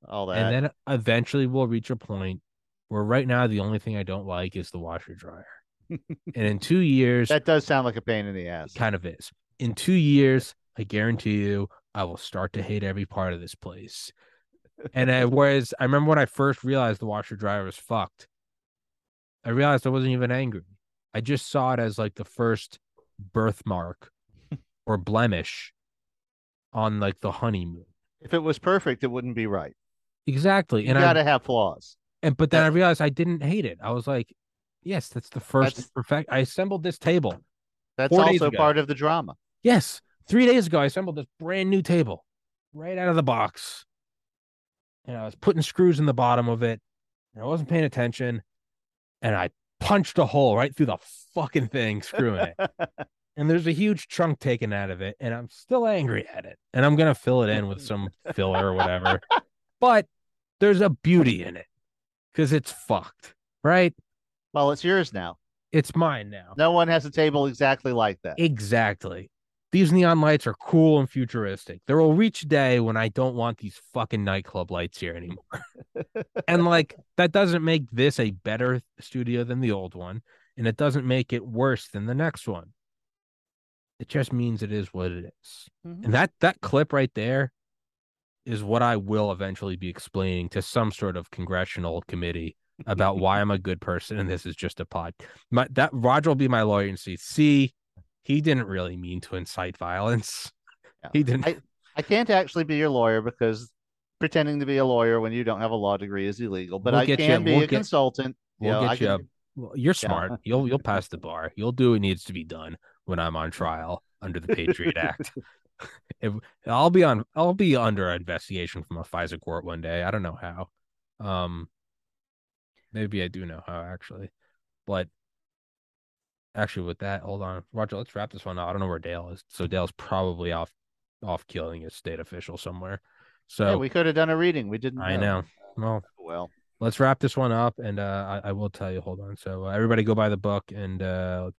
all that.
and then eventually we'll reach a point where right now the only thing i don't like is the washer dryer and in two years
that does sound like a pain in the
It
ass.
kind of is. In two years, I guarantee you, I will start to hate every part of this place. And I, was, I remember when I first realized the washer dryer was fucked, I realized I wasn't even angry. I just saw it as like the first birthmark or blemish on like the honeymoon.
If it was perfect, it wouldn't be right.
Exactly.
You
And
got
I
to have flaws.
and but then I realized I didn't hate it. I was like, yes, that's the first
That's-
perfect. I assembled this table.
That's also part of the drama.
Yes, three days ago, I assembled this brand new table right out of the box. And I was putting screws in the bottom of it. And I wasn't paying attention. And I punched a hole right through the fucking thing, screwing it. and there's a huge chunk taken out of it. And I'm still angry at it. And I'm going to fill it in with some filler or whatever. But there's a beauty in it because it's fucked, right?
Well, it's yours now.
It's mine now.
No one has a table exactly like that.
Exactly. These neon lights are cool and futuristic. There will reach a day when I don't want these fucking nightclub lights here anymore. and like that doesn't make this a better studio than the old one, and it doesn't make it worse than the next one. It just means it is what it is.
Mhm.
And that that clip right there is what I will eventually be explaining to some sort of congressional committee about why I'm a good person and this is just a pod. My that Roger will be my lawyer and see. See, he didn't really mean to incite violence.
Yeah.
He didn't.
I, I can't actually be your lawyer because pretending to be a lawyer when you don't have a law degree is illegal. But
We'll
I
get you-
can be
we'll
a
get-
consultant.
we'll
know,
get
I
you
can-
you're smart. You'll you'll pass the bar. You'll do what needs to be done when I'm on trial under the Patriot Act. If, I'll be on. I'll be under investigation from a FISA court one day. I don't know how. Um, maybe I do know how actually, but actually, with that, hold on, Roger. Let's wrap this one up. I don't know where Dale is. So Dale's probably off off killing a state official somewhere. So
yeah, we could have done a reading. We didn't.
I know. Well,
Well,
let's wrap this one up and uh I, I will tell you hold on so uh, everybody go buy the book and uh